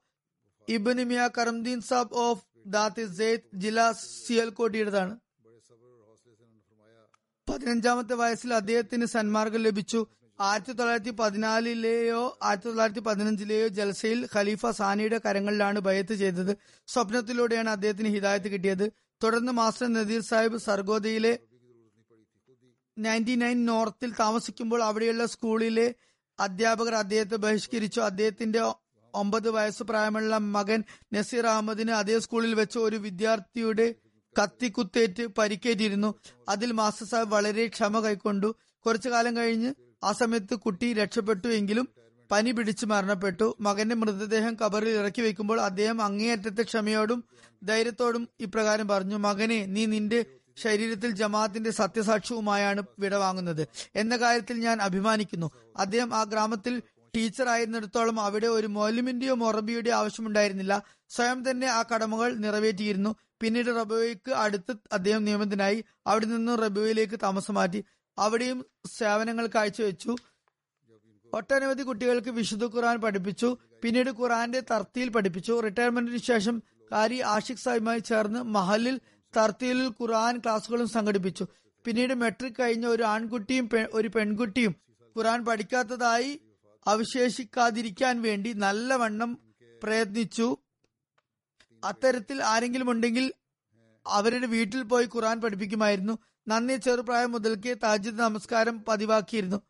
ഇബിന് മിയ കറംദീൻ സാബ് ഓഫ് ദാത്തി സെയ്ദ് ജില്ല സിയൽകോട്ടിയുടേതാണ്. പതിനഞ്ചാമത്തെ വയസ്സിൽ അദ്ദേഹത്തിന് സന്മാർഗം ലഭിച്ചു. ആയിരത്തി തൊള്ളായിരത്തി പതിനാലിലെയോ ആയിരത്തി തൊള്ളായിരത്തി പതിനഞ്ചിലെയോ ജൽസയിൽ ഖലീഫ സാനിയുടെ കരങ്ങളിലാണ് ബയത്ത് ചെയ്തത്. സ്വപ്നത്തിലൂടെയാണ് അദ്ദേഹത്തിന് ഹിദായത്ത് കിട്ടിയത്. തുടർന്ന് മാസ്റ്റർ നദീർ സാഹിബ് സർഗോദയിലെ നയന്റി നയൻ നോർത്തിൽ താമസിക്കുമ്പോൾ അവിടെയുള്ള സ്കൂളിലെ അധ്യാപകർ അദ്ദേഹത്തെ ബഹിഷ്കരിച്ചു. അദ്ദേഹത്തിന്റെ ഒമ്പത് വയസ്സ് പ്രായമുള്ള മകൻ നസീർ അഹമ്മദിന് അതേ സ്കൂളിൽ വെച്ച് ഒരു വിദ്യാർത്ഥിയുടെ കത്തിക്കുത്തേറ്റ് പരിക്കേറ്റിരുന്നു. അതിൽ മാസ്റ്റർ സാഹിബ് വളരെ ക്ഷമ കൈക്കൊണ്ടു. കുറച്ചു കാലം കഴിഞ്ഞ് ആ സമയത്ത് കുട്ടി രക്ഷപ്പെട്ടു എങ്കിലും പനി പിടിച്ച് മരണപ്പെട്ടു. മകന്റെ മൃതദേഹം കബറിൽ ഇറക്കി വെക്കുമ്പോൾ അദ്ദേഹം അങ്ങേയറ്റത്തെ ക്ഷമയോടും ധൈര്യത്തോടും ഇപ്രകാരം പറഞ്ഞു മകനെ നീ നിന്റെ ശരീരത്തിൽ ജമാഅത്തിന്റെ സത്യസാക്ഷ്യവുമായാണ് വിടവാങ്ങുന്നത് എന്ന കാര്യത്തിൽ ഞാൻ അഭിമാനിക്കുന്നു. അദ്ദേഹം ആ ഗ്രാമത്തിൽ ടീച്ചർ ആയിരുന്നിടത്തോളം അവിടെ ഒരു മൗലിമിന്റെയോ മൊറബിയുടെയോ ആവശ്യമുണ്ടായിരുന്നില്ല. സ്വയം തന്നെ ആ കടമകൾ നിറവേറ്റിയിരുന്നു. പിന്നീട് റബോയ്ക്ക് അടുത്ത് അദ്ദേഹം നിയമത്തിനായി അവിടെ നിന്നും റബോയിലേക്ക് താമസം മാറ്റി. അവിടെയും സേവനങ്ങൾ കാഴ്ചവെച്ചു ഒട്ടനവധി കുട്ടികൾക്ക് വിശുദ്ധ ഖുറാൻ പഠിപ്പിച്ചു. പിന്നീട് ഖുറാന്റെ തർത്തിയിൽ പഠിപ്പിച്ചു. റിട്ടയർമെന്റിന് ശേഷം കാരി ആഷിഖ് സാഹിബുമായി ചേർന്ന് മഹലിൽ തർത്തിയിൽ ഖുറാൻ ക്ലാസുകളും സംഘടിപ്പിച്ചു. പിന്നീട് മെട്രിക് കഴിഞ്ഞ ഒരു ആൺകുട്ടിയും ഒരു പെൺകുട്ടിയും ഖുറാൻ പഠിക്കാത്തതായി അവശേഷിക്കാതിരിക്കാൻ വേണ്ടി നല്ലവണ്ണം പ്രയത്നിച്ചു. അത്തരത്തിൽ ആരെങ്കിലും ഉണ്ടെങ്കിൽ അവരുടെ വീട്ടിൽ പോയി ഖുറാൻ പഠിപ്പിക്കുമായിരുന്നു. നന്ദി ചെറുപ്രായം മുതൽക്കേ താജിദ് നമസ്കാരം പതിവാക്കിയിരുന്നു.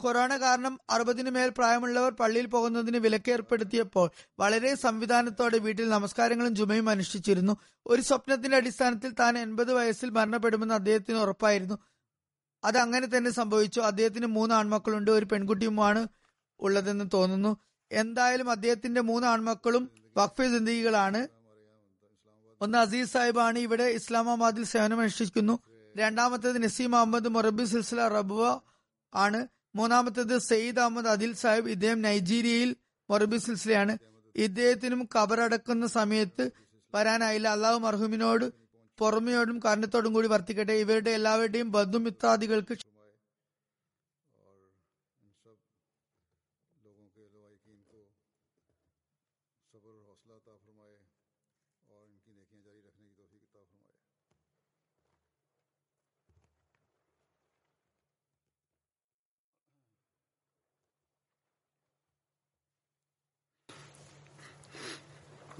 കൊറോണ കാരണം അറുപതിനു മേൽ പ്രായമുള്ളവർ പള്ളിയിൽ പോകുന്നതിന് വിലക്കേർപ്പെടുത്തിയപ്പോൾ വളരെ സംവിധാനത്തോടെ വീട്ടിൽ നമസ്കാരങ്ങളും ജുമയും അനുഷ്ഠിച്ചിരുന്നു. ഒരു സ്വപ്നത്തിന്റെ അടിസ്ഥാനത്തിൽ താൻ എൺപത് വയസ്സിൽ മരണപ്പെടുമെന്ന് അദ്ദേഹത്തിന് ഉറപ്പായിരുന്നു. അത് അങ്ങനെ തന്നെ സംഭവിച്ചു. അദ്ദേഹത്തിന് മൂന്ന് ആൺമക്കളുണ്ട്. ഒരു പെൺകുട്ടിയുമാണ് ഉള്ളതെന്ന് തോന്നുന്നു. എന്തായാലും അദ്ദേഹത്തിന്റെ മൂന്ന് ആൺമക്കളും വഖഫ് ജിന്ദഗികളാണ്. ഒന്ന് അസീസ് സാഹിബാണ് ഇവിടെ ഇസ്ലാമാബാദിൽ സേവനമനുഷ്ഠിക്കുന്നു രണ്ടാമത്തേത് നസീം അഹമ്മദ് മൊറബി സിൽസില റബുവ ആണ്. മൂന്നാമത്തേത് സയ്യിദ് അഹമ്മദ് അദിൽ സാഹിബ് ഇദ്ദേഹം നൈജീരിയയിൽ മൊറബി സിൽസിലയാണ്. ഇദ്ദേഹത്തിനും കബറടക്കുന്ന സമയത്ത് വരാനായില്ല. അള്ളാഹു മർഹൂമിനോട് പുറമെയോടും കാരണത്തോടും കൂടി വർത്തിക്കട്ടെ. ഇവരുടെ എല്ലാവരുടെയും ബന്ധുമിത്രാദികൾക്ക്